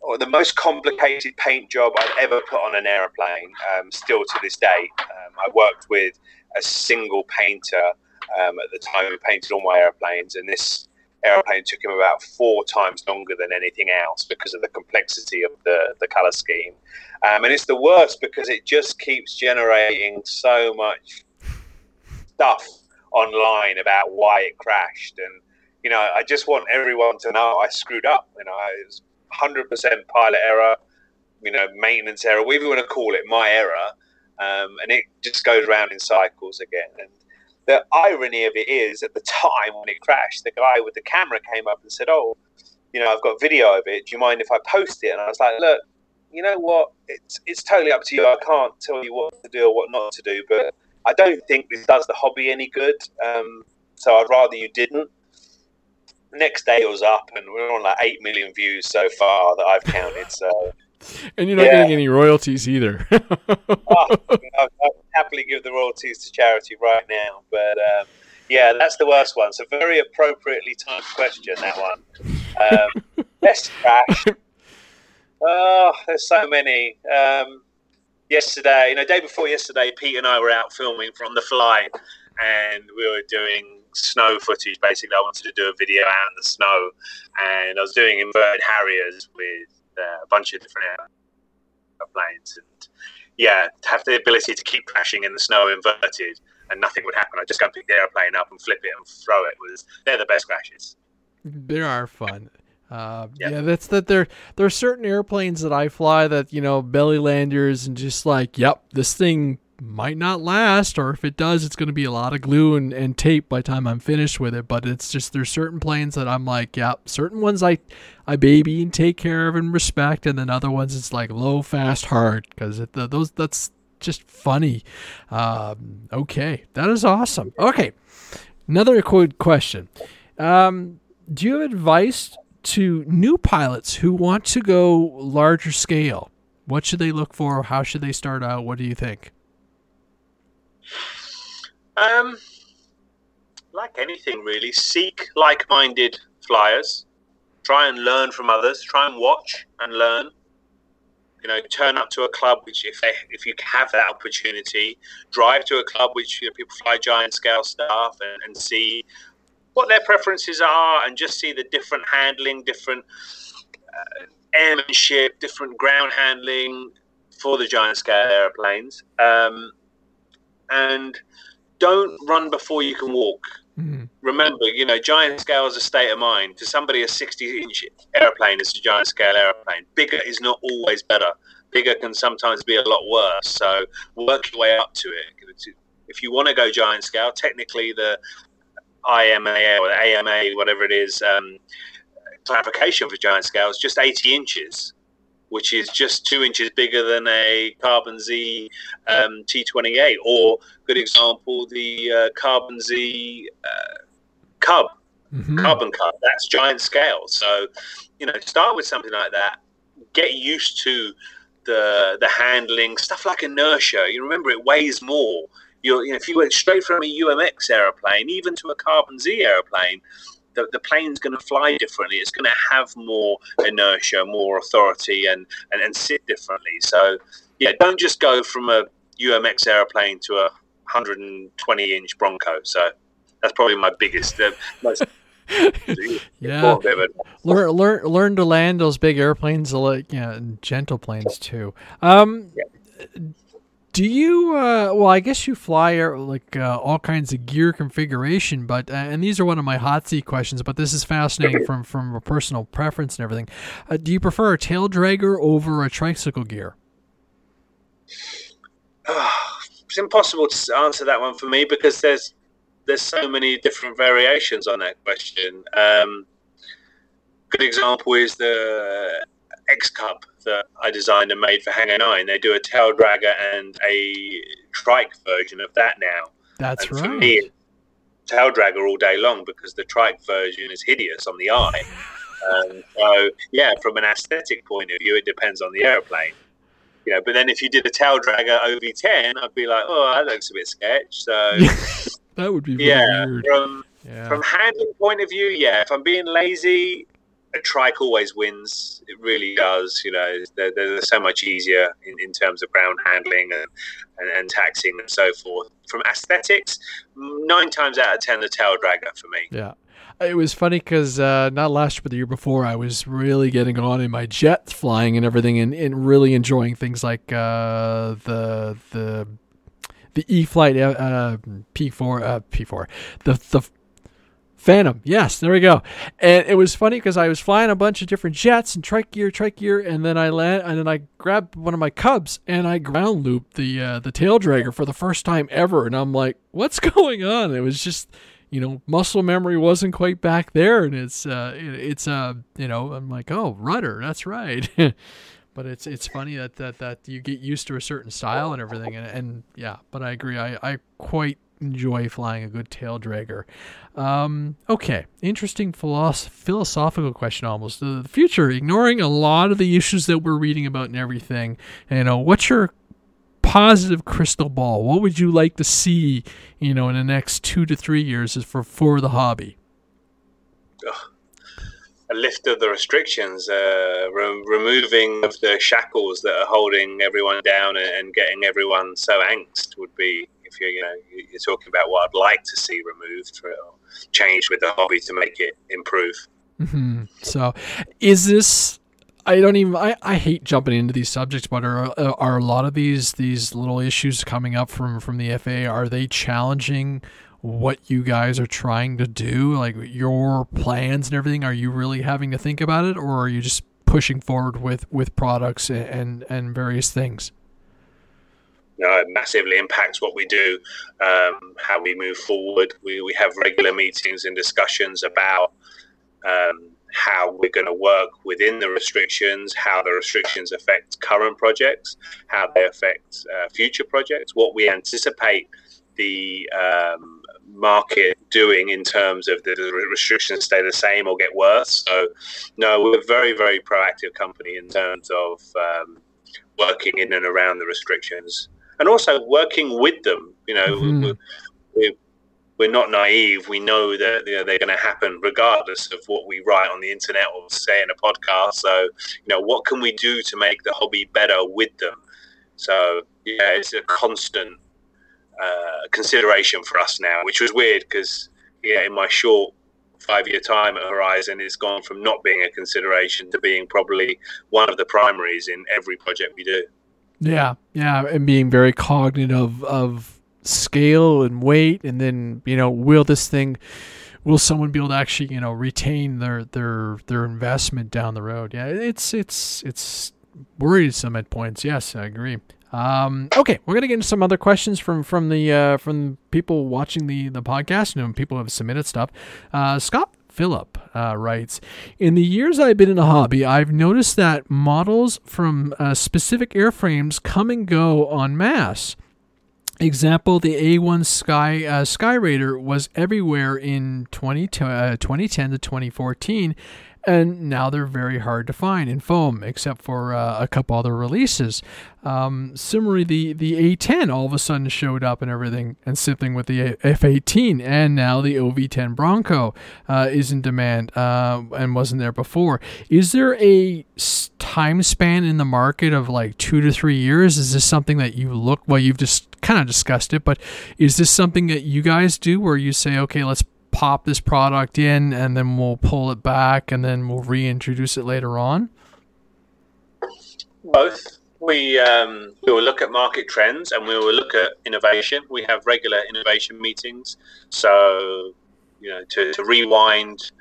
or the most complicated paint job I've ever put on an airplane. Um, still to this day, um, I worked with a single painter um, at the time who painted all my airplanes, and this airplane took him about four times longer than anything else because of the complexity of the, the color scheme. Um, and it's the worst because it just keeps generating so much stuff online about why it crashed. And, you know, I just want everyone to know I screwed up. You know, it was 100% pilot error, you know, maintenance error, whatever you want to call it, my error. Um, and it just goes around in cycles again. And the irony of it is, at the time when it crashed, the guy with the camera came up and said, "Oh, you know, I've got video of it. Do you mind if I post it?" And I was like, "Look, you know what? It's it's totally up to you. I can't tell you what to do or what not to do, but I don't think this does the hobby any good. Um, so I'd rather you didn't." Next day it was up, and we're on like eight million views so far that I've counted. So and you're not yeah. getting any royalties either. oh, I'll, happily give the royalties to charity right now. But um, yeah, that's the worst one. So very appropriately timed question that one. Um, best crash. Oh, there's so many. Um, yesterday, you know, day before yesterday, Pete and I were out filming from the fly, and we were doing snow footage. Basically, I wanted to do a video out in the snow, and I was doing inverted Harriers with uh, a bunch of different airplanes, and yeah, to have the ability to keep crashing in the snow inverted and nothing would happen. I just go and pick the airplane up and flip it and throw it. Was they're the best crashes. They are fun. Uh, yep. Yeah, that's that. There, there are certain airplanes that I fly that you know belly landers and just like, yep, this thing might not last, or if it does, it's going to be a lot of glue and, and tape by the time I'm finished with it. But it's just there's certain planes that I'm like, yeah, certain ones I I baby and take care of and respect, and then other ones it's like low, fast, hard because those that's just funny. Um, okay, that is awesome. Okay, another quick question. Um, do you have advice to new pilots who want to go larger scale? What should they look for? How should they start out? What do you think? Um, like anything really, seek like-minded flyers. Try and learn from others. Try and watch and learn. You know, turn up to a club which, if they, if you have that opportunity, drive to a club which you know, people fly giant scale stuff and, and see what their preferences are, and just see the different handling, different uh, airmanship, different ground handling for the giant scale airplanes. Um, and don't run before you can walk. Mm-hmm. Remember, you know, giant scale is a state of mind. To somebody, a 60 inch airplane is a giant scale airplane. Bigger is not always better. bigger can sometimes be a lot worse. So work your way up to it. If you want to go giant scale, technically the IMA or the AMA, whatever it is, um, clarification for giant scale is just 80 inches, which is just two inches bigger than a Carbon Z um, T28, or good example, the uh, Carbon Z uh, Cub, mm-hmm. Carbon Cub. That's giant scale. So, you know, start with something like that. Get used to the the handling stuff like inertia. You remember it weighs more. You're, you know, if you went straight from a UMX aeroplane, even to a Carbon Z aeroplane, the, the plane's going to fly differently. It's going to have more inertia, more authority, and, and, and sit differently. So, yeah, don't just go from a UMX aeroplane to a 120 inch Bronco. So that's probably my biggest, uh, most yeah. Learn learn learn to land those big airplanes like yeah, gentle planes too. Um yeah. Do you uh well I guess you fly like uh, all kinds of gear configuration but uh, and these are one of my hot seat questions but this is fascinating from from a personal preference and everything. Uh, do you prefer a tail dragger over a tricycle gear? it's impossible to answer that one for me because there's there's so many different variations on that question. Um, good example is the X Cub that I designed and made for Hangar Nine. They do a tail dragger and a trike version of that now. That's and right. For me, tail dragger all day long because the trike version is hideous on the eye. Um, so yeah, from an aesthetic point of view, it depends on the airplane. You know, but then if you did a tail dragger OV10, I'd be like, oh, that looks a bit sketch. So That would be yeah. Weird. From yeah. from handling point of view, yeah. If I'm being lazy, a trike always wins. It really does. You know, they're, they're so much easier in, in terms of ground handling and, and, and taxing and so forth. From aesthetics, nine times out of ten, the tail dragger for me. Yeah. It was funny because uh, not last year, but the year before, I was really getting on in my jets, flying and everything, and, and really enjoying things like uh, the the the E Flight uh, uh P4 uh, P4 the the Phantom. Yes, there we go. And it was funny because I was flying a bunch of different jets and trike gear, trike gear, and then I land and then I grabbed one of my Cubs and I ground looped the uh, the tail dragger for the first time ever, and I'm like, what's going on? It was just you know muscle memory wasn't quite back there, and it's uh, it's uh you know I'm like, oh rudder, that's right. but it's it's funny that, that that you get used to a certain style and everything and, and yeah but i agree i i quite enjoy flying a good tail dragger. Um, okay interesting philosoph- philosophical question almost. The future ignoring a lot of the issues that we're reading about and everything you know what's your positive crystal ball? What would you like to see you know in the next two to three years is for for the hobby? Ugh. A lift of the restrictions, uh, re- removing of the shackles that are holding everyone down and, and, getting everyone so angst would be if you're you know you're talking about what I'd like to see removed or changed with the hobby to make it improve. Mm-hmm. So, is this? I don't even. I, I hate jumping into these subjects, but are are a lot of these these little issues coming up from from the FA? Are they challenging? what you guys are trying to do, like your plans and everything? Are you really having to think about it, or are you just pushing forward with with products and and various things? No, it massively impacts what we do, um, how we move forward. We, we have regular meetings and discussions about um, how we're going to work within the restrictions, how the restrictions affect current projects, how they affect uh, future projects, what we anticipate the um, market doing in terms of the restrictions stay the same or get worse. So, no, we're a very, very proactive company in terms of um, working in and around the restrictions and also working with them. You know, mm-hmm. we're, we're, not naive. We know that you know, they're going to happen regardless of what we write on the internet or say in a podcast. So, you know, what can we do to make the hobby better with them? So, yeah, it's a constant uh, consideration for us now, which was weird because yeah, in my short five year time at Horizon, it's gone from not being a consideration to being probably one of the primaries in every project we do. Yeah, yeah, and being very cognitive of of scale and weight, and then you know, will this thing, will someone be able to actually you know retain their their their investment down the road? Yeah, it's it's it's worrisome at points. Yes, I agree. Um, okay, we're gonna get into some other questions from from the uh, from people watching the the podcast. Know, people have submitted stuff. Uh, Scott Phillip uh, writes In the years I've been in the hobby, I've noticed that models from uh, specific airframes come and go en masse. Example, the A1 Sky uh, Skyraider was everywhere in 20, uh, 2010 to 2014, and now they're very hard to find in foam, except for uh, a couple other releases. Um, similarly, the, the A10 all of a sudden showed up and everything, and same thing with the F18, and now the OV10 Bronco uh, is in demand uh, and wasn't there before. Is there a time span in the market of like two to three years? Is this something that you look? Well, you've just kind of discussed it, but is this something that you guys do where you say, okay, let's pop this product in and then we'll pull it back and then we'll reintroduce it later on? Both. We um, we will look at market trends and we will look at innovation. We have regular innovation meetings. So, you know, to, to rewind,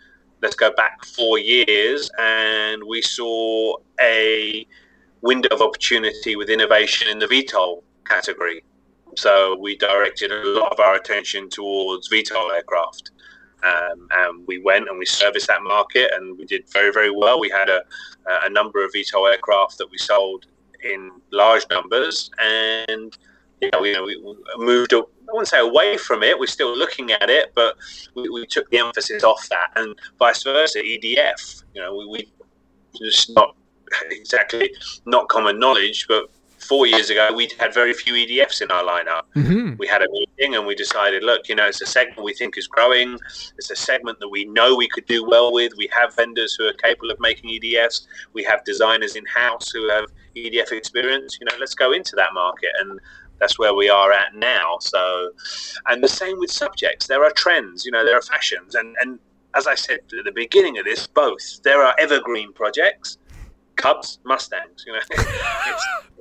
let's go back four years, and we saw a window of opportunity with innovation in the VTOL category. So we directed a lot of our attention towards VTOL aircraft. Um, and we went and we serviced that market and we did very, very well. We had a, a number of VTOL aircraft that we sold in large numbers. And you know, we, we moved, I wouldn't say away from it, we're still looking at it, but we, we took the emphasis off that. And vice versa, EDF, you know, we, we just not exactly not common knowledge, but four years ago, we had very few EDFs in our lineup. Mm-hmm. We had a meeting and we decided, look, you know, it's a segment we think is growing. It's a segment that we know we could do well with. We have vendors who are capable of making EDFs. We have designers in house who have EDF experience. You know, let's go into that market. And that's where we are at now. So, and the same with subjects. There are trends, you know, there are fashions. And, and as I said at the beginning of this, both. There are evergreen projects. Cubs, Mustangs, you know.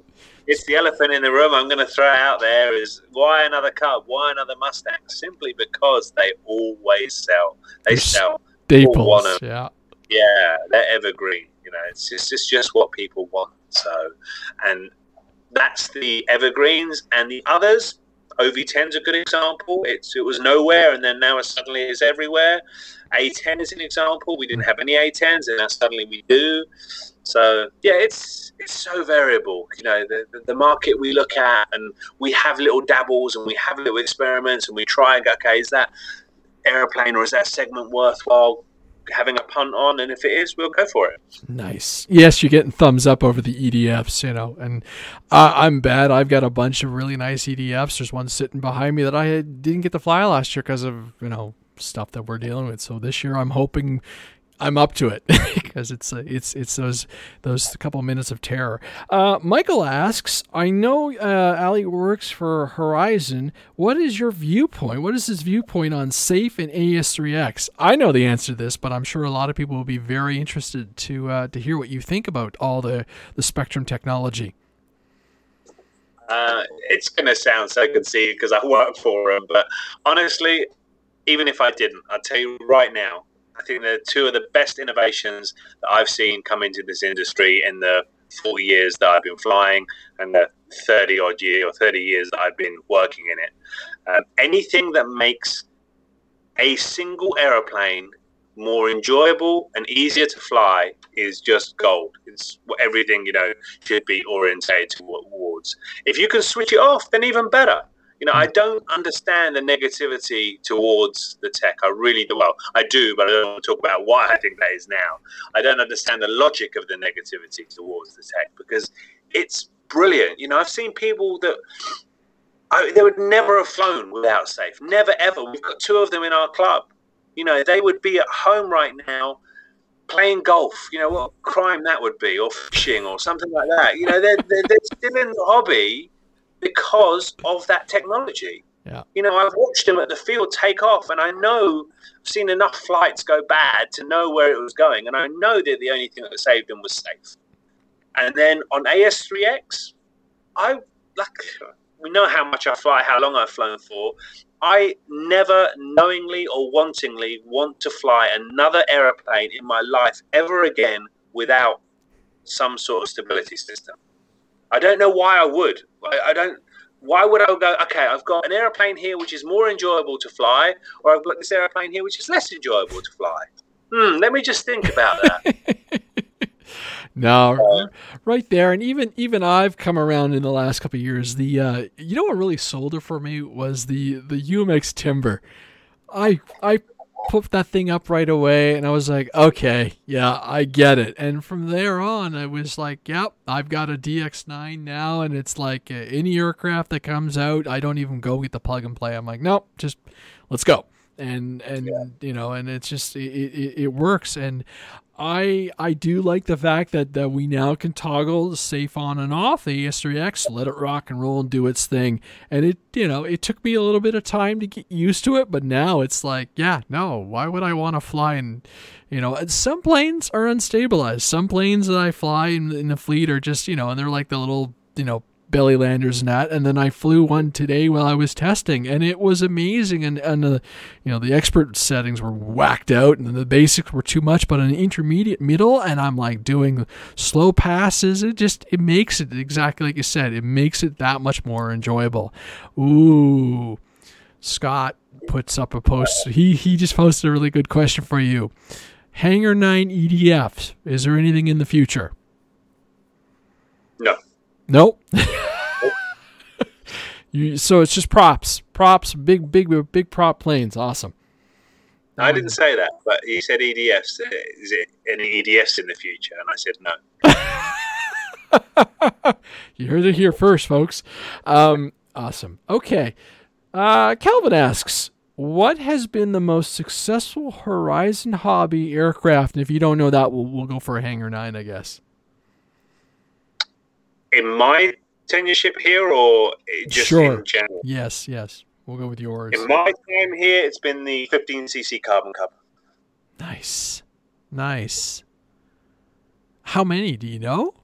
it's the elephant in the room. I'm going to throw out there is why another Cub? Why another Mustang? Simply because they always sell. They sell. Staples. Yeah. Yeah, they're evergreen. You know, it's just it's just what people want. So, and that's the evergreens and the others. OV10 is a good example. It's it was nowhere and then now suddenly is everywhere. A10 is an example. We didn't have any A10s and now suddenly we do. So yeah, it's it's so variable. You know, the, the, the market we look at, and we have little dabbles, and we have little experiments, and we try and go, okay, is that airplane or is that segment worthwhile having a punt on? And if it is, we'll go for it. Nice. Yes, you're getting thumbs up over the EDFs, you know, and uh, I'm bad. I've got a bunch of really nice EDFs. There's one sitting behind me that I didn't get to fly last year because of you know stuff that we're dealing with. So this year, I'm hoping I'm up to it because it's uh, it's it's those those couple minutes of terror. Uh, Michael asks, I know uh, Ali works for Horizon. What is your viewpoint? What is his viewpoint on Safe and AS3X? I know the answer to this, but I'm sure a lot of people will be very interested to uh, to hear what you think about all the the Spektrum technology. Uh, it's going to sound so conceited because I work for him, but honestly, even if I didn't, I'll tell you right now, I think they're two of the best innovations that I've seen come into this industry in the 40 years that I've been flying and the 30 odd year or 30 years that I've been working in it. Um, anything that makes a single aeroplane more enjoyable and easier to fly is just gold. It's everything you know should be orientated towards. If you can switch it off, then even better. You know, I hmm. don't understand the negativity towards the tech. I really do. Well, I do, but I don't want to talk about why I think that is now. I don't understand the logic of the negativity towards the tech because it's brilliant. You know, I've seen people that I, they would never have flown without Safe. Never, ever. We've got two of them in our club. You know, they would be at home right now playing golf. You know, what crime that would be, or fishing, or something like that. You know, they're, they're, they're still in the hobby because of that technology. Yeah. You know, I've watched them at the field take off, and I know I've seen enough flights go bad to know where it was going, and I know that the only thing that saved them was safe. And then on AS3X, I like we know how much I fly, how long I've flown for. I never knowingly or wantingly want to fly another aeroplane in my life ever again without some sort of stability system. I don't know why I would. I, I don't. Why would I go? Okay, I've got an airplane here which is more enjoyable to fly, or I've got this airplane here which is less enjoyable to fly. Hmm, let me just think about that. no, right there, and even even I've come around in the last couple years. The uh, you know what really sold it for me was the the UMX Timber. I I put that thing up right away and I was like, okay, yeah, I get it. And from there on, I was like, yep, I've got a DX9 now. And it's like any aircraft that comes out, I don't even go get the plug and play. I'm like, nope, just let's go. And, and, yeah. you know, and it's just, it, it, it works. And I I do like the fact that, that we now can toggle safe on and off the AS3X, let it rock and roll and do its thing. And it you know it took me a little bit of time to get used to it, but now it's like yeah no why would I want to fly and you know some planes are unstabilized. Some planes that I fly in, in the fleet are just you know and they're like the little you know belly landers and that. And then I flew one today while I was testing, and it was amazing. And and the you know the expert settings were whacked out, and the basics were too much. But an intermediate middle, and I'm like doing slow passes. It just it makes it exactly like you said. It makes it that much more enjoyable. Ooh, Scott puts up a post. He he just posted a really good question for you. Hangar 9 EDFs. Is there anything in the future? No. Nope. you, so it's just props, props, big, big, big prop planes. Awesome. I didn't say that, but he said EDFs. Is it any EDFs in the future? And I said no. you heard it here first, folks. Um, awesome. Okay. Uh, Calvin asks, what has been the most successful Horizon hobby aircraft? And if you don't know that, we'll, we'll go for a Hangar 9, I guess in my tenureship here, or just sure. in general? Yes, yes. We'll go with yours. In my time here, it's been the 15cc Carbon Cub. Nice, nice. How many do you know?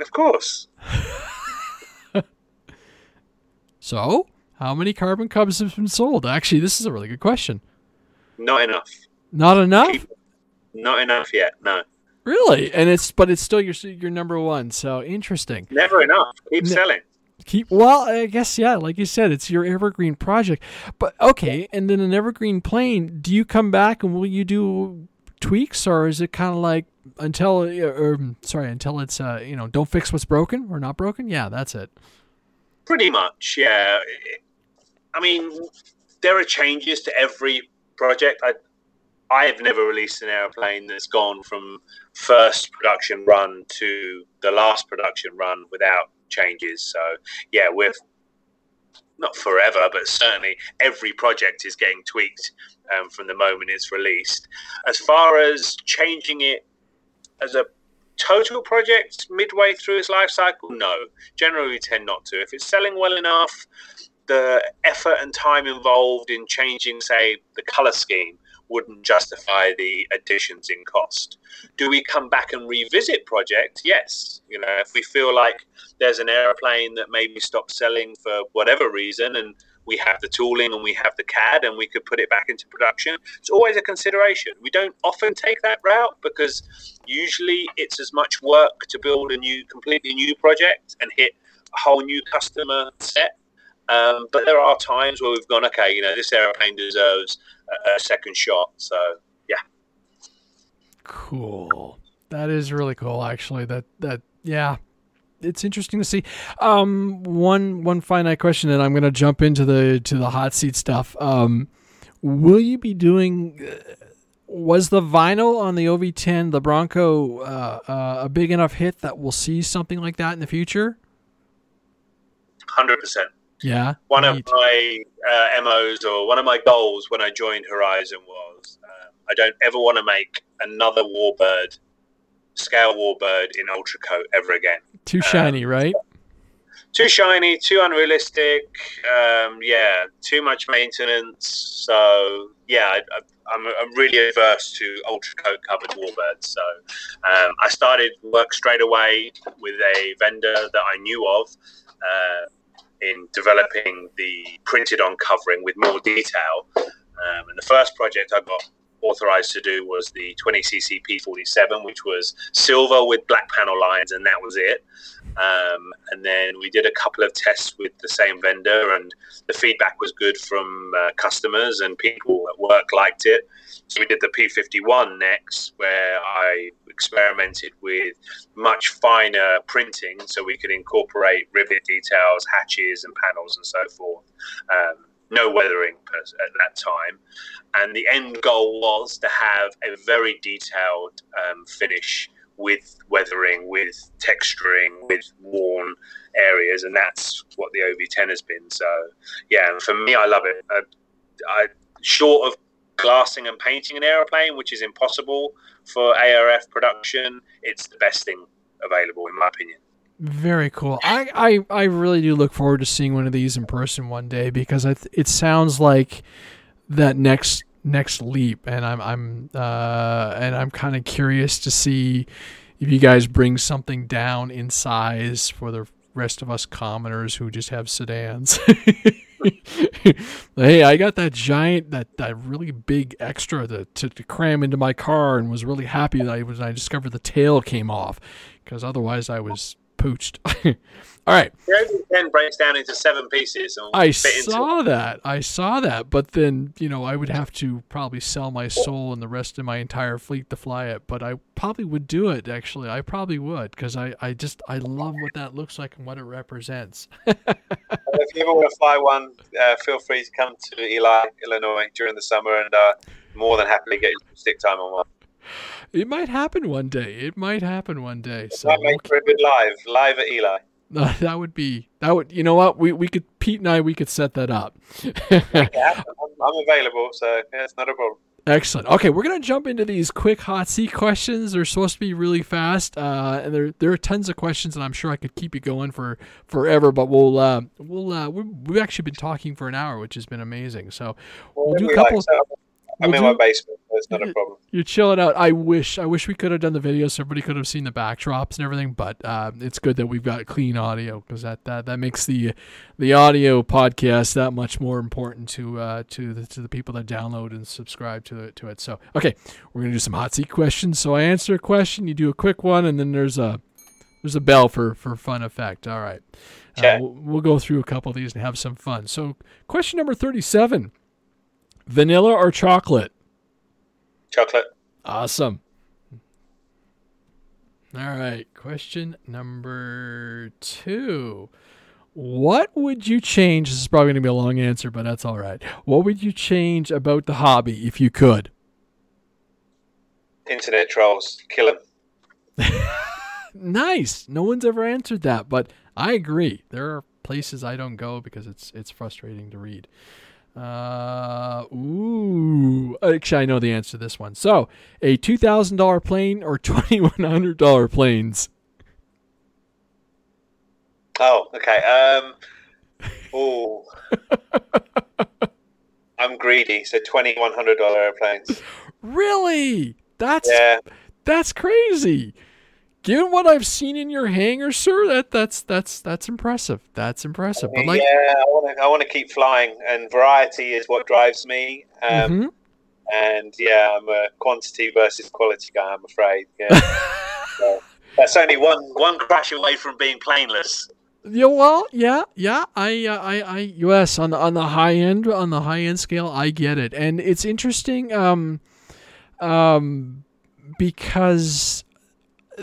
Of course. so, how many Carbon Cubs have been sold? Actually, this is a really good question. Not enough. Not enough. Not enough yet. No. Really? And it's but it's still your your number one. So interesting. Never enough. Keep selling. Keep well, I guess yeah, like you said, it's your evergreen project. But okay, and then an evergreen plane, do you come back and will you do tweaks or is it kind of like until or sorry, until it's uh, you know, don't fix what's broken or not broken? Yeah, that's it. Pretty much, yeah. I mean, there are changes to every project. I I have never released an airplane that's gone from first production run to the last production run without changes. So yeah, we're not forever, but certainly every project is getting tweaked um, from the moment it's released. As far as changing it as a total project midway through its life cycle, no. Generally, we tend not to. If it's selling well enough, the effort and time involved in changing, say, the color scheme wouldn't justify the additions in cost. Do we come back and revisit projects? Yes. You know, if we feel like there's an airplane that maybe stopped selling for whatever reason and we have the tooling and we have the CAD and we could put it back into production. It's always a consideration. We don't often take that route because usually it's as much work to build a new, completely new project and hit a whole new customer set. Um, but there are times where we've gone, okay, you know, this airplane deserves a, second shot. So yeah. Cool. That is really cool. Actually, that that yeah, it's interesting to see. Um, one one finite question, and I'm going to jump into the to the hot seat stuff. Um, will you be doing? Uh, was the vinyl on the OV10, the Bronco, uh, uh, a big enough hit that we'll see something like that in the future? Hundred percent. Yeah. One of my uh, MOs or one of my goals when I joined Horizon was um, I don't ever want to make another Warbird, scale Warbird in UltraCote ever again. Too shiny, um, right? Too shiny, too unrealistic. Um, yeah, too much maintenance. So yeah, I, am I'm really averse to UltraCote covered warbirds. So um, I started work straight away with a vendor that I knew of. Uh, in developing the printed on covering with more detail. Um, and the first project I got authorized to do was the 20cc P47, which was silver with black panel lines, and that was it. Um, and then we did a couple of tests with the same vendor, and the feedback was good from uh, customers, and people at work liked it. So we did the P51 next, where I experimented with much finer printing so we could incorporate rivet details, hatches, and panels, and so forth. Um, no weathering at that time. And the end goal was to have a very detailed um, finish with weathering, with texturing, with worn areas, and that's what the OV10 has been. So, yeah, for me, I love it. I, I short of glassing and painting an aeroplane, which is impossible for ARF production, it's the best thing available, in my opinion. Very cool. I, I, I really do look forward to seeing one of these in person one day because it sounds like that next next leap, and I'm I'm uh, and I'm kind of curious to see if you guys bring something down in size for the rest of us commoners who just have sedans. hey, I got that giant, that, that really big extra to, to, to, cram into my car and was really happy that I was I discovered the tail came off because otherwise I was pooched. All right. The ten breaks down into seven pieces. I saw into- that. I saw that. But then, you know, I would have to probably sell my soul and the rest of my entire fleet to fly it. But I probably would do it, actually. I probably would because I, I just, I love what that looks like and what it represents. if you ever want to fly one, uh, feel free to come to Ely, Illinois during the summer and uh, more than happily get you stick time on one. It might happen one day. It might happen one day. So might make for a good live, live at Eli. Uh, that would be that would you know what we we could Pete and I we could set that up. yeah, I'm, I'm available, so yeah, it's not a problem. Excellent. Okay, we're gonna jump into these quick hot seat questions. They're supposed to be really fast, uh, and there there are tons of questions, and I'm sure I could keep you going for forever. But we'll uh, we'll uh, we've actually been talking for an hour, which has been amazing. So we'll, we'll do a couple. Like, I'm in my basement. So it's not a problem. You're chilling out. I wish. I wish we could have done the video so everybody could have seen the backdrops and everything. But uh, it's good that we've got clean audio because that, that that makes the the audio podcast that much more important to uh, to the to the people that download and subscribe to it to it. So okay, we're gonna do some hot seat questions. So I answer a question, you do a quick one, and then there's a there's a bell for for fun effect. All right. Okay. Uh, we'll, we'll go through a couple of these and have some fun. So, question number 37 Vanilla or chocolate? Chocolate. Awesome. All right. Question number two. What would you change? This is probably going to be a long answer, but that's all right. What would you change about the hobby if you could? Internet trolls. Kill them. nice. No one's ever answered that, but I agree. There are places I don't go because it's it's frustrating to read. Uh, ooh. Actually, I know the answer to this one. So, a two thousand dollar plane or twenty one hundred dollar planes? Oh, okay. Um, oh, I'm greedy, so twenty one hundred dollar airplanes. Really? That's yeah. That's crazy given what I've seen in your hangar, sir, that that's that's that's impressive. That's impressive. But like, yeah, I want to I want to keep flying, and variety is what drives me. Um, mm-hmm. And yeah, I'm a quantity versus quality guy. I'm afraid. Yeah. so that's only one one crash away from being planeless. Yeah, well, yeah, yeah. I, uh, I, I, yes, on the on the high end, on the high end scale, I get it, and it's interesting, um, um, because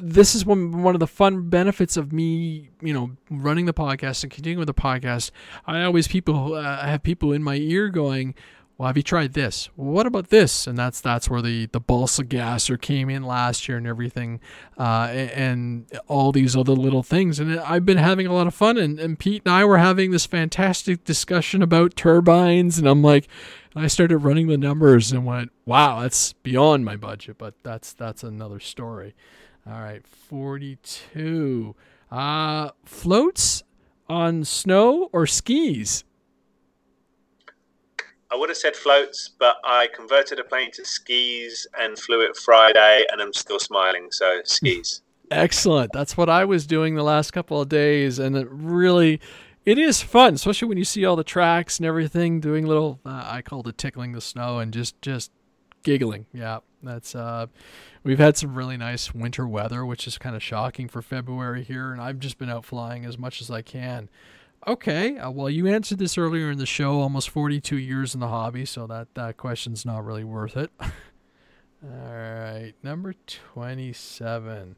this is one one of the fun benefits of me, you know, running the podcast and continuing with the podcast. I always people uh, have people in my ear going, "Well, have you tried this? What about this?" And that's that's where the the balsa gasser came in last year and everything, uh, and, and, all these other little things. And I've been having a lot of fun. And, and Pete and I were having this fantastic discussion about turbines, and I'm like. I started running the numbers and went, "Wow, that's beyond my budget." But that's that's another story. All right, 42. Uh, floats on snow or skis? I would have said floats, but I converted a plane to skis and flew it Friday, and I'm still smiling. So skis. Excellent. That's what I was doing the last couple of days, and it really, it is fun, especially when you see all the tracks and everything. Doing little, uh, I called it tickling the snow, and just just giggling. Yeah, that's uh, we've had some really nice winter weather, which is kind of shocking for February here, and I've just been out flying as much as I can. Okay, uh, well, you answered this earlier in the show. Almost 42 years in the hobby, so that that question's not really worth it. All right, number 27.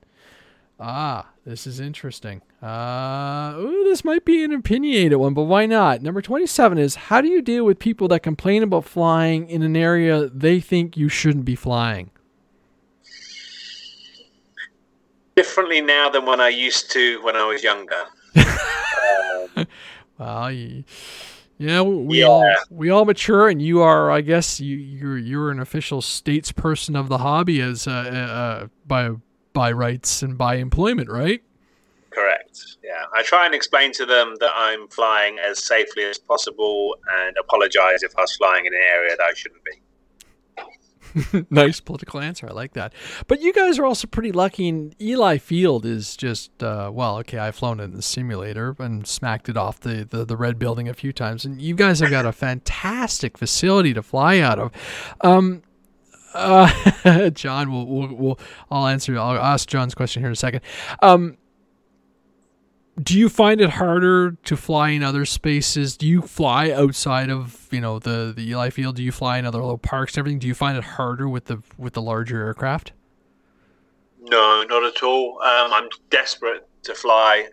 Ah, this is interesting. Uh, ooh, this might be an opinionated one, but why not? Number 27 is how do you deal with people that complain about flying in an area they think you shouldn't be flying? Differently now than when I used to when I was younger. um, well, you, yeah, we yeah. all we all mature, and you are, I guess, you you're you're an official statesperson of the hobby as uh, uh, by by rights and by employment, right? Correct. Yeah, I try and explain to them that I'm flying as safely as possible, and apologize if I was flying in an area that I shouldn't be. nice political answer. I like that. But you guys are also pretty lucky. And Eli Field is just uh, well, okay. I've flown in the simulator and smacked it off the, the, the red building a few times, and you guys have got a fantastic facility to fly out of. Um, uh, John, we'll, we'll, we'll, I'll answer. I'll ask John's question here in a second. Um, do you find it harder to fly in other spaces? Do you fly outside of you know the the Eli Field? Do you fly in other little parks? And everything? Do you find it harder with the with the larger aircraft? No, not at all. Um, I'm desperate to fly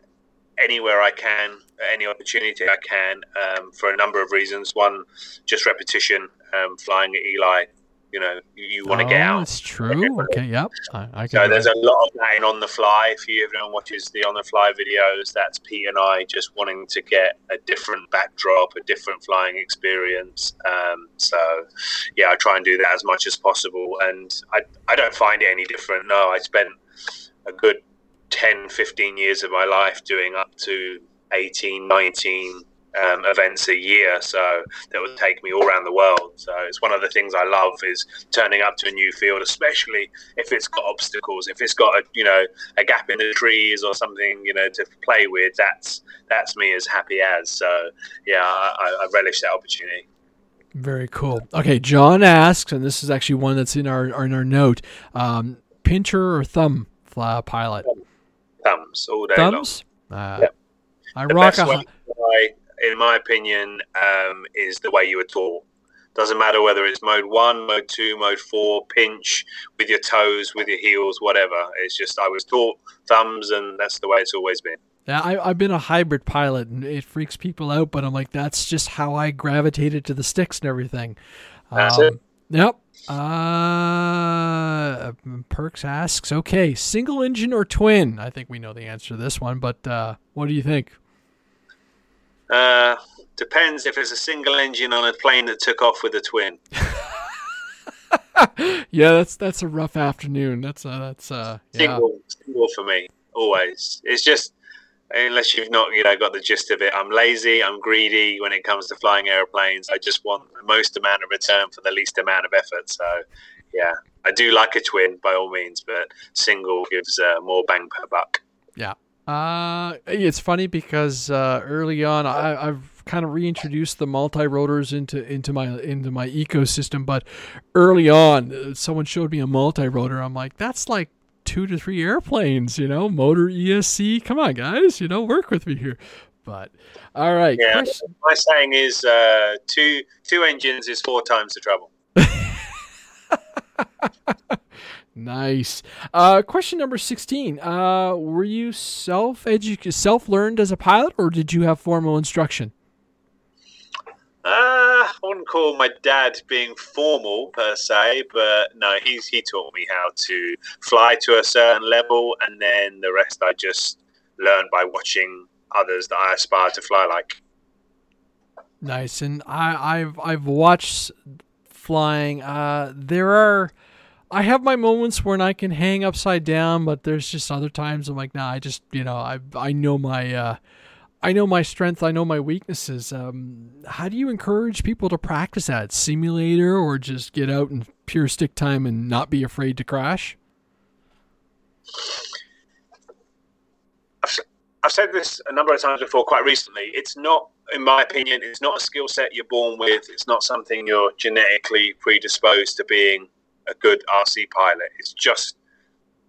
anywhere I can, any opportunity I can, um, for a number of reasons. One, just repetition. Um, flying at Eli you know you, you want to oh, get out. That's true. Okay, yep. I, I so there's a lot of that in on the fly. If you everyone watches the on the fly videos, that's Pete and I just wanting to get a different backdrop, a different flying experience. Um, so yeah, I try and do that as much as possible, and I I don't find it any different. No, I spent a good 10, 15 years of my life doing up to 18, 19 um, events a year, so that would take me all around the world. So it's one of the things I love is turning up to a new field, especially if it's got obstacles, if it's got a you know a gap in the trees or something you know to play with. That's that's me as happy as. So yeah, I, I relish that opportunity. Very cool. Okay, John asks, and this is actually one that's in our in our note: um, pincher or thumb fly pilot? Thumbs all day Thumbs. long. Uh, yep. I the rock a in my opinion, um, is the way you were taught. Doesn't matter whether it's mode one, mode two, mode four, pinch with your toes, with your heels, whatever. It's just I was taught thumbs, and that's the way it's always been. Yeah, I, have been a hybrid pilot, and it freaks people out, but I'm like, that's just how I gravitated to the sticks and everything. That's um, it. Yep. Uh, Perks asks, okay, single engine or twin? I think we know the answer to this one, but uh, what do you think? Uh, depends if it's a single engine on a plane that took off with a twin. yeah, that's that's a rough afternoon. That's uh, that's uh, yeah. single, single for me always. It's just unless you've not you know got the gist of it. I'm lazy. I'm greedy when it comes to flying airplanes. I just want the most amount of return for the least amount of effort. So yeah, I do like a twin by all means, but single gives uh, more bang per buck. Yeah, uh, it's funny because uh, early on I, have kind of reintroduced the multi rotors into into my into my ecosystem, but early on uh, someone showed me a multi rotor. I'm like, that's like two to three airplanes, you know, motor ESC. Come on, guys, you know, work with me here. But all right, yeah. Question. My saying is uh, two two engines is four times the trouble. Nice. Uh, question number 16. Uh, were you self edu- self learned as a pilot or did you have formal instruction? Uh, I wouldn't call my dad being formal per se, but no, he's, he taught me how to fly to a certain level, and then the rest I just learned by watching others that I aspire to fly like. Nice, and I, I've I've watched flying. Uh, there are I have my moments when I can hang upside down, but there's just other times I'm like, nah, I just, you know, I I know my uh, I know my strength, I know my weaknesses. Um, how do you encourage people to practice that simulator or just get out and pure stick time and not be afraid to crash? I've, I've said this a number of times before, quite recently. It's not, in my opinion, it's not a skill set you're born with. It's not something you're genetically predisposed to being a good RC pilot. It's just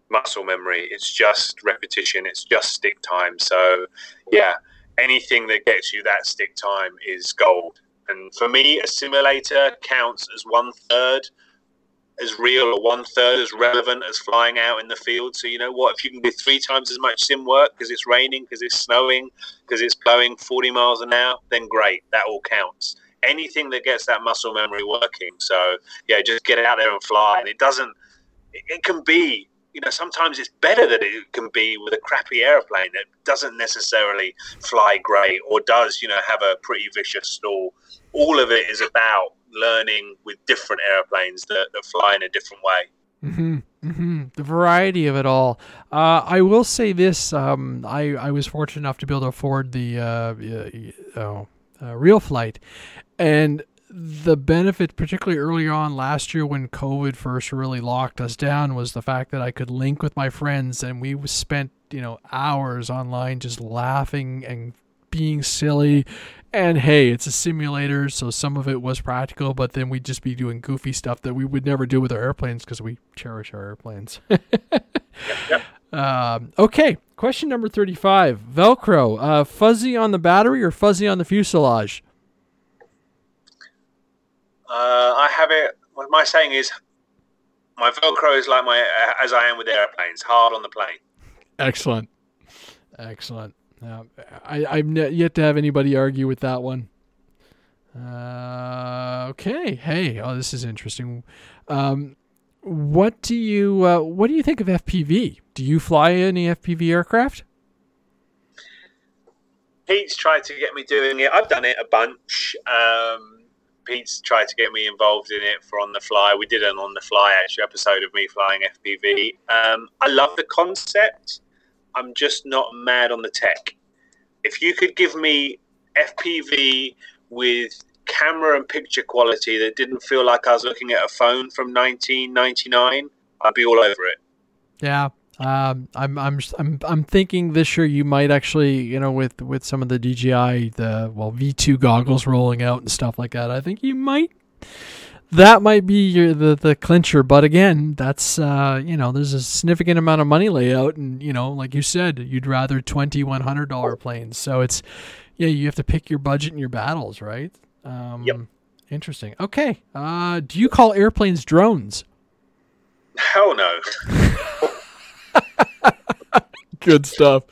muscle memory. It's just repetition. It's just stick time. So, yeah, anything that gets you that stick time is gold. And for me, a simulator counts as one third as real or one third as relevant as flying out in the field. So you know what? If you can do three times as much sim work because it's raining, because it's snowing, because it's blowing 40 miles an hour, then great. That all counts. Anything that gets that muscle memory working. So yeah, just get out there and fly. And it doesn't. It can be. You know, sometimes it's better that it can be with a crappy airplane that doesn't necessarily fly great or does, you know, have a pretty vicious stall. All of it is about learning with different airplanes that, that fly in a different way. Mm-hmm, mm-hmm. The variety of it all. Uh, I will say this: um, I I was fortunate enough to be able to afford the uh, uh, uh, RealFlight, and the benefit, particularly early on last year when COVID first really locked us down, was the fact that I could link with my friends and we spent you know hours online just laughing and being silly and hey, it's a simulator, so some of it was practical, but then we'd just be doing goofy stuff that we would never do with our airplanes because we cherish our airplanes. yep. um, okay, question number 35 Velcro, uh, fuzzy on the battery or fuzzy on the fuselage? Uh, I have it. What my saying is, my Velcro is like my, uh, as I am with airplanes, hard on the plane. Excellent. Excellent. Uh, I, I've yet to have anybody argue with that one. Uh, okay. Hey, oh, this is interesting. Um, what do you uh, what do you think of FPV? Do you fly any FPV aircraft? Pete's tried to get me doing it. I've done it a bunch. Um, Pete's tried to get me involved in it for on the fly. We did an on the fly actually episode of me flying FPV. Um, I love the concept. I'm just not mad on the tech. If you could give me FPV with camera and picture quality that didn't feel like I was looking at a phone from 1999, I'd be all over it. Yeah, um, I'm I'm I'm I'm thinking this year you might actually you know with with some of the DJI the well V2 goggles rolling out and stuff like that. I think you might that might be your, the the clincher. But again, that's uh, you know, there's a significant amount of money layout, and you know, like you said, you'd rather twenty one hundred dollar planes. So it's yeah, you have to pick your budget and your battles, right? Um, yep. Interesting. Okay. Uh, do you call airplanes drones? Hell no. Good stuff.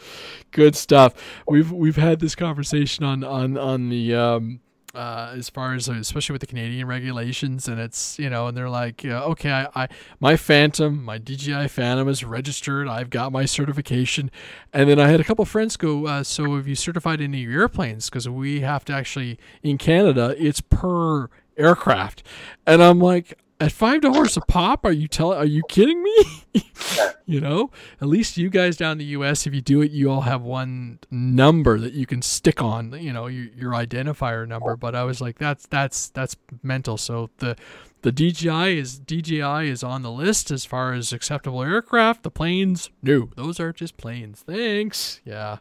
Good stuff. We've we've had this conversation on on on the um, uh, as far as especially with the Canadian regulations, and it's you know, and they're like, uh, okay, I, I my Phantom, my DJI Phantom is registered. I've got my certification, and then I had a couple friends go, uh, so have you certified any of your airplanes? Because we have to actually in Canada, it's per aircraft, and I'm like, at five dollars a pop are you telling are you kidding me you know at least you guys down in the us if you do it you all have one number that you can stick on you know your, your identifier number but i was like that's that's that's mental so the the DJI is DJI is on the list as far as acceptable aircraft. The planes, no, those are just planes. Thanks. Yeah,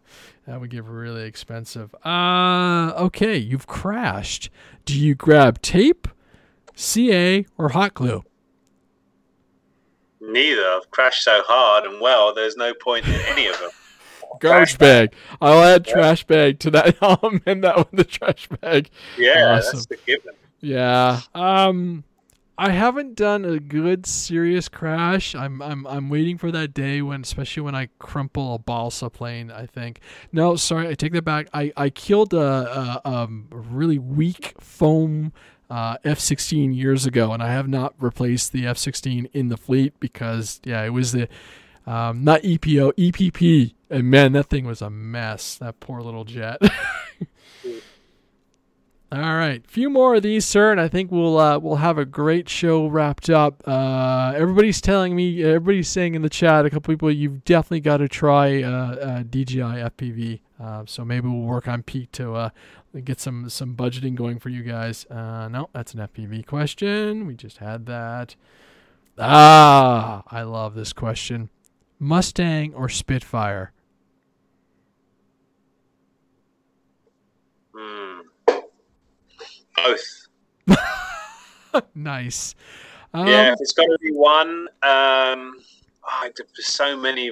that would get really expensive. Uh, okay, you've crashed. Do you grab tape? CA, or hot glue? Neither. I've crashed so hard and well, there's no point in any of them. Garbage bag. I'll add yeah. trash bag to that. I'll amend that with the trash bag. Yeah, awesome. that's the given. Yeah. Um, I haven't done a good serious crash. I'm I'm I'm waiting for that day when, especially when I crumple a balsa plane. I think. No, sorry, I take that back. I I killed a, a, a really weak foam uh, F-16 years ago, and I have not replaced the F-16 in the fleet because yeah, it was the um, not EPO, EPP, and man, that thing was a mess. That poor little jet. All right, a few more of these, sir, and I think we'll uh, we'll have a great show wrapped up. Uh, everybody's telling me, everybody's saying in the chat, a couple people, you've definitely got to try uh, uh DJI FPV. Uh, so maybe we'll work on Pete to uh, get some some budgeting going for you guys. Uh, no, that's an FPV question. We just had that. Ah, I love this question. Mustang or Spitfire? Mm. Both. nice. Um, yeah, it's got to be one. Um, oh, there's so many.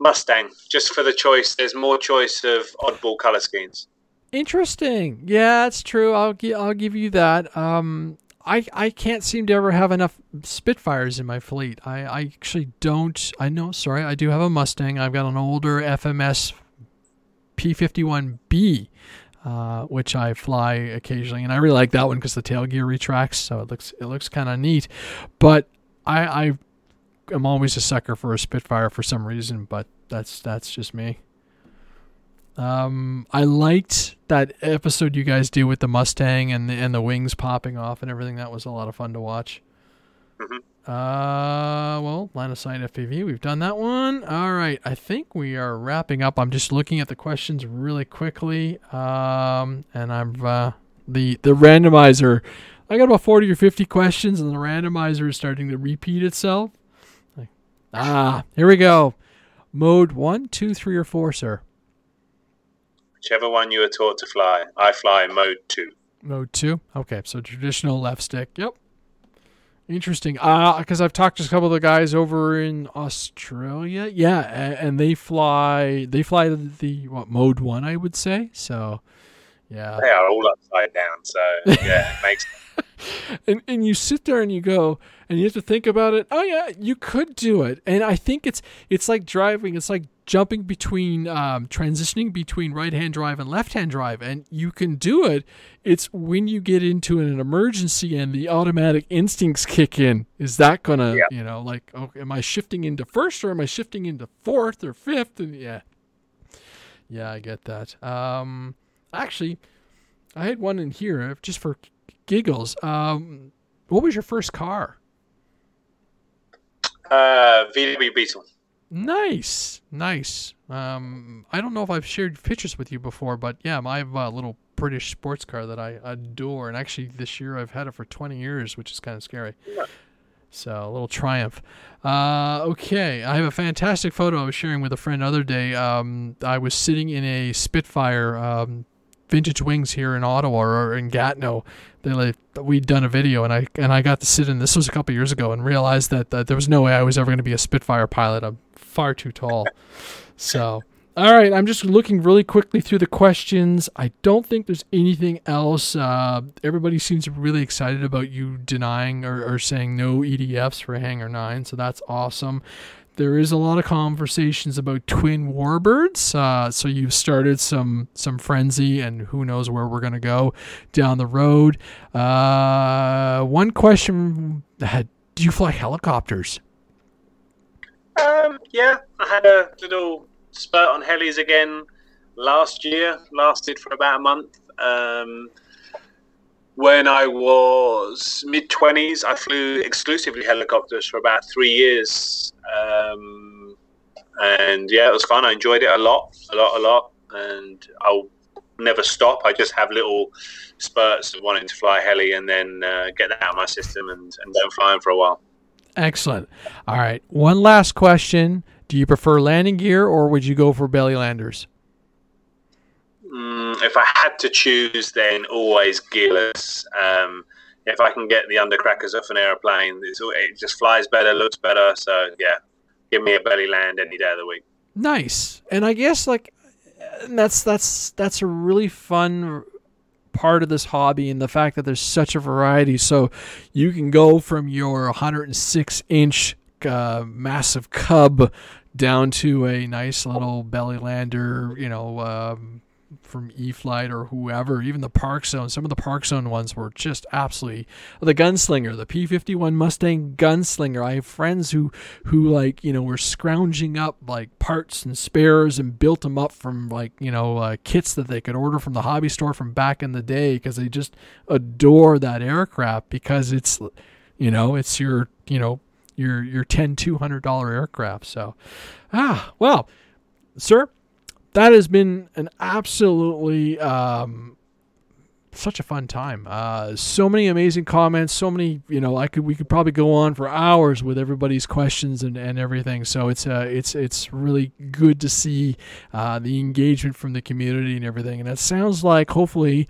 Mustang, just for the choice. There's more choice of oddball color schemes. Interesting. Yeah, that's true. I'll gi- I'll give you that. Um, I I can't seem to ever have enough Spitfires in my fleet. I, I actually don't. I know. Sorry, I do have a Mustang. I've got an older FMS P51B. Uh, which I fly occasionally, and I really like that one because the tail gear retracts, so it looks it looks kind of neat. But I, I am always a sucker for a Spitfire for some reason, but that's that's just me. Um, I liked that episode you guys do with the Mustang and the and the wings popping off and everything. That was a lot of fun to watch. Mhm. Uh, well, line of sight FPV, we've done that one. All right, I think we are wrapping up. I'm just looking at the questions really quickly. Um, and I'm uh, the the randomizer. I got about 40 or 50 questions, and the randomizer is starting to repeat itself. Ah, here we go. Mode one, two, three, or four, sir. Whichever one you were taught to fly. I fly mode two. Mode two. Okay, so traditional left stick. Yep. Interesting. Uh, because I've talked to a couple of the guys over in Australia. Yeah, and they fly. They fly the, the what mode one, I would say. So, yeah. They are all upside down, so yeah, it makes and and you sit there and you go and you have to think about it. Oh yeah, you could do it. And I think it's it's like driving. It's like jumping between um, transitioning between right hand drive and left hand drive, and you can do it. It's when you get into an emergency and the automatic instincts kick in. Is that gonna Yeah. you know like oh, am I shifting into first or am I shifting into fourth or fifth? And yeah, yeah, I get that. Um, actually, I had one in here uh, just for giggles. Um, what was your first car? uh, VW Beetle. Nice, nice. Um, I don't know if I've shared pictures with you before, but yeah, I have a little British sports car that I adore, and actually this year I've had it for 20 years, which is kind of scary. Yeah. So a little triumph. Uh, okay, I have a fantastic photo I was sharing with a friend the other day. Um, I was sitting in a Spitfire um, vintage wings here in Ottawa or in Gatineau. They like, we'd done a video and I and I got to sit in. This was a couple years ago and realized that, that there was no way I was ever going to be a Spitfire pilot. I'm far too tall. so. All right, I'm just looking really quickly through the questions. I don't think there's anything else. Uh, everybody seems really excited about you denying or, or saying no EDFs for Hangar 9, so that's awesome. There is a lot of conversations about twin warbirds, uh, so you've started some some frenzy, and who knows where we're gonna go down the road. Uh, one question: had, Do you fly helicopters? Um, yeah, I had a little spurt on helis again last year. Lasted for about a month. Um, when I was mid twenties, I flew exclusively helicopters for about three years, um, and yeah, it was fun. I enjoyed it a lot, a lot, a lot, and I'll never stop. I just have little spurts of wanting to fly heli, and then uh, get that out of my system and, and don't fly them for a while. Excellent. All right, one last question: Do you prefer landing gear or would you go for belly landers? Mm, if I had to choose, then always gearless. Um, if I can get the undercrackers off an aeroplane, it just flies better, looks better. So yeah, give me a belly land any day of the week. Nice. And I guess like that's that's that's a really fun part of this hobby and the fact that there's such a variety. So you can go from your 106 inch uh, massive cub down to a nice little belly lander, you know, um, from E-flite or whoever, even the Park Zone. Some of the Park Zone ones were just absolutely the Gunslinger, the P51 Mustang Gunslinger. I have friends who who like you know were scrounging up like parts and spares and built them up from like you know uh, kits that they could order from the hobby store from back in the day because they just adore that aircraft because it's you know it's your you know your your ten two hundred dollar aircraft. So ah well, sir that has been an absolutely um, such a fun time. Uh, so many amazing comments. So many, you know, I could we could probably go on for hours with everybody's questions and, and everything. So it's uh, it's it's really good to see uh, the engagement from the community and everything. And it sounds like hopefully.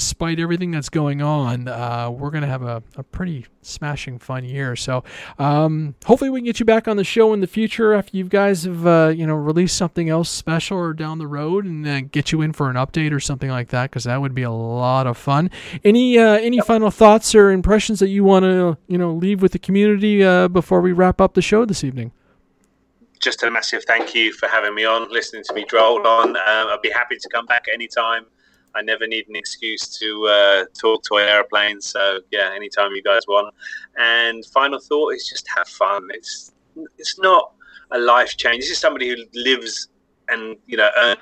Despite everything that's going on, uh, we're going to have a, a pretty smashing fun year. So um, hopefully we can get you back on the show in the future after you guys have uh, you know released something else special or down the road and uh, get you in for an update or something like that because that would be a lot of fun. Any uh, any yep. final thoughts or impressions that you want to you know leave with the community uh, before we wrap up the show this evening? Just a massive thank you for having me on, listening to me droll on. Um, I'd be happy to come back anytime. I never need an excuse to uh, talk toy airplane. So yeah, anytime you guys want. And final thought is just have fun. It's it's not a life change. This is somebody who lives and you know earns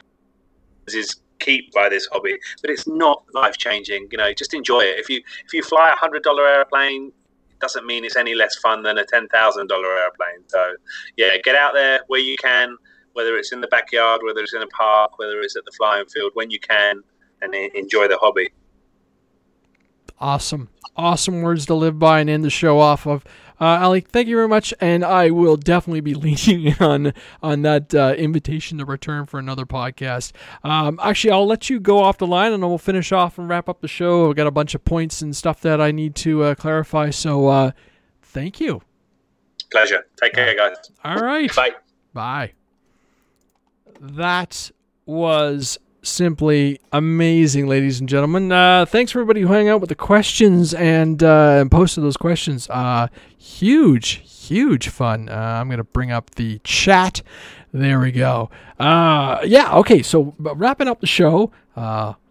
his keep by this hobby, but it's not life changing. You know, just enjoy it. If you if you fly a hundred dollar airplane, doesn't mean it's any less fun than a ten thousand dollar airplane. So yeah, get out there where you can, whether it's in the backyard, whether it's in a park, whether it's at the flying field, when you can and enjoy the hobby. Awesome. Awesome words to live by and end the show off of. Uh, Ali, thank you very much, and I will definitely be leaning on on that uh, invitation to return for another podcast. Um, actually, I'll let you go off the line, and we'll finish off and wrap up the show. I've got a bunch of points and stuff that I need to uh, clarify. So, uh, thank you. Pleasure. Take care, guys. All right. Bye. Bye. That was simply amazing, ladies and gentlemen. Uh, thanks for everybody who hung out with the questions and, uh, and posted those questions. Uh, huge, huge fun. Uh, I'm going to bring up the chat. There we go. Uh, yeah, okay, so wrapping up the show.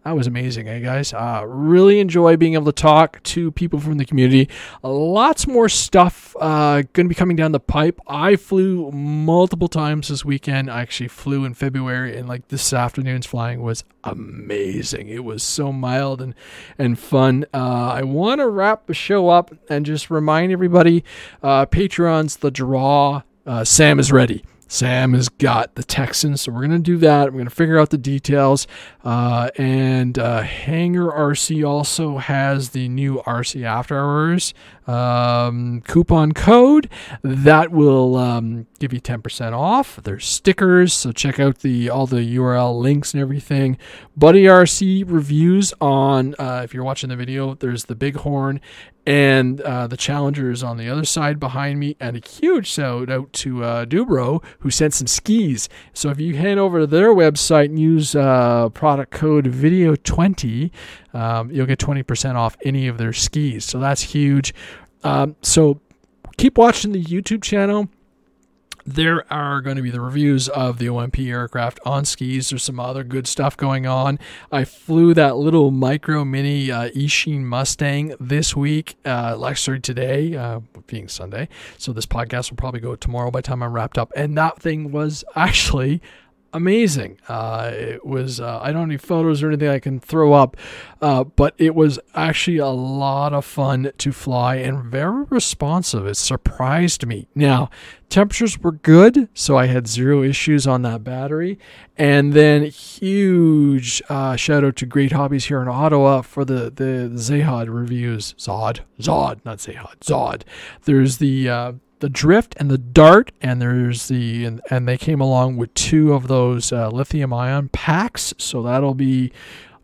That was amazing, eh, guys? Uh, really enjoy being able to talk to people from the community. Uh, lots more stuff uh, going to be coming down the pipe. I flew multiple times this weekend. I actually flew in February, and like this afternoon's flying was amazing. It was so mild and and fun. Uh, I want to wrap the show up and just remind everybody: uh, Patreon's the draw. Uh, Sam is ready. Sam has got the Texans, so we're going to do that. We're going to figure out the details. Uh, and uh, Hangar RC also has the new RC After Hours um, coupon code that will um, give you 10% off. There's stickers, so check out the all the URL links and everything. Buddy RC reviews on uh, if you're watching the video. There's the Bighorn and uh, the Challenger is on the other side behind me. And a huge shout out to uh, Du-Bro who sent some skis. So if you head over to their website and use uh, product code Video20, um, you'll get 20% off any of their skis. So that's huge. Um, so keep watching the YouTube channel. There are going to be the reviews of the OMP aircraft on skis. There's some other good stuff going on. I flew that little micro mini uh, Eachine Mustang this week, uh, actually today, uh, being Sunday. So this podcast will probably go tomorrow by the time I'm wrapped up. And that thing was actually amazing. Uh, it was uh, I don't have any photos or anything I can throw up, uh, but it was actually a lot of fun to fly and very responsive. It surprised me. Now temperatures were good, so I had zero issues on that battery. And then huge uh, shout out to Great Hobbies here in Ottawa for the the Zahod reviews. Zod, Zod, not Zahod, Zod. There's the uh, the drift and the dart and there's the and, and they came along with two of those uh, lithium ion packs. So that'll be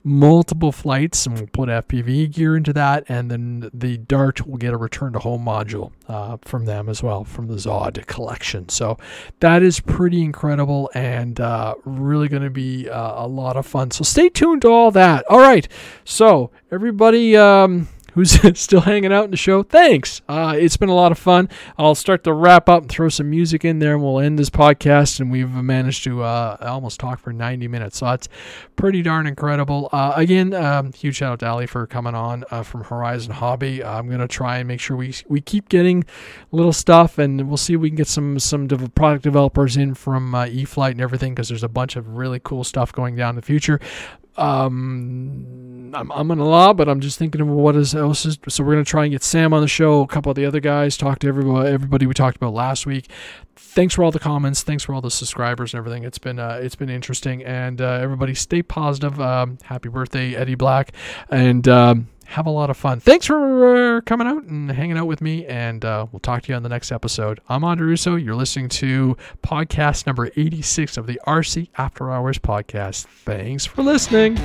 multiple flights and we'll put fpv gear into that and then the dart will get a return to home module uh, from them as well from the zod collection. So that is pretty incredible and uh, really going to be uh, a lot of fun. So stay tuned to all that. All right. So everybody um, who's still hanging out in the show, thanks. Uh, it's been a lot of fun. I'll start to wrap up and throw some music in there, and we'll end this podcast. And we've managed to uh, almost talk for 90 minutes, so that's pretty darn incredible. Uh, again, um, huge shout out to Ali for coming on uh, from Horizon Hobby. I'm gonna try and make sure we we keep getting little stuff, and we'll see if we can get some some product developers in from uh, E-flite and everything because there's a bunch of really cool stuff going down in the future um, I'm, I'm gonna law, but I'm just thinking of what is else is. So we're gonna try and get Sam on the show, a couple of the other guys, talk to everybody, everybody we talked about last week. Thanks for all the comments. Thanks for all the subscribers and everything. It's been uh, it's been interesting, and uh, everybody stay positive. Um, happy birthday, Eddie Black, and um, have a lot of fun. Thanks for uh, coming out and hanging out with me, and uh, we'll talk to you on the next episode. I'm Andre Russo. You're listening to podcast number 86 of the RC After Hours podcast. Thanks for listening.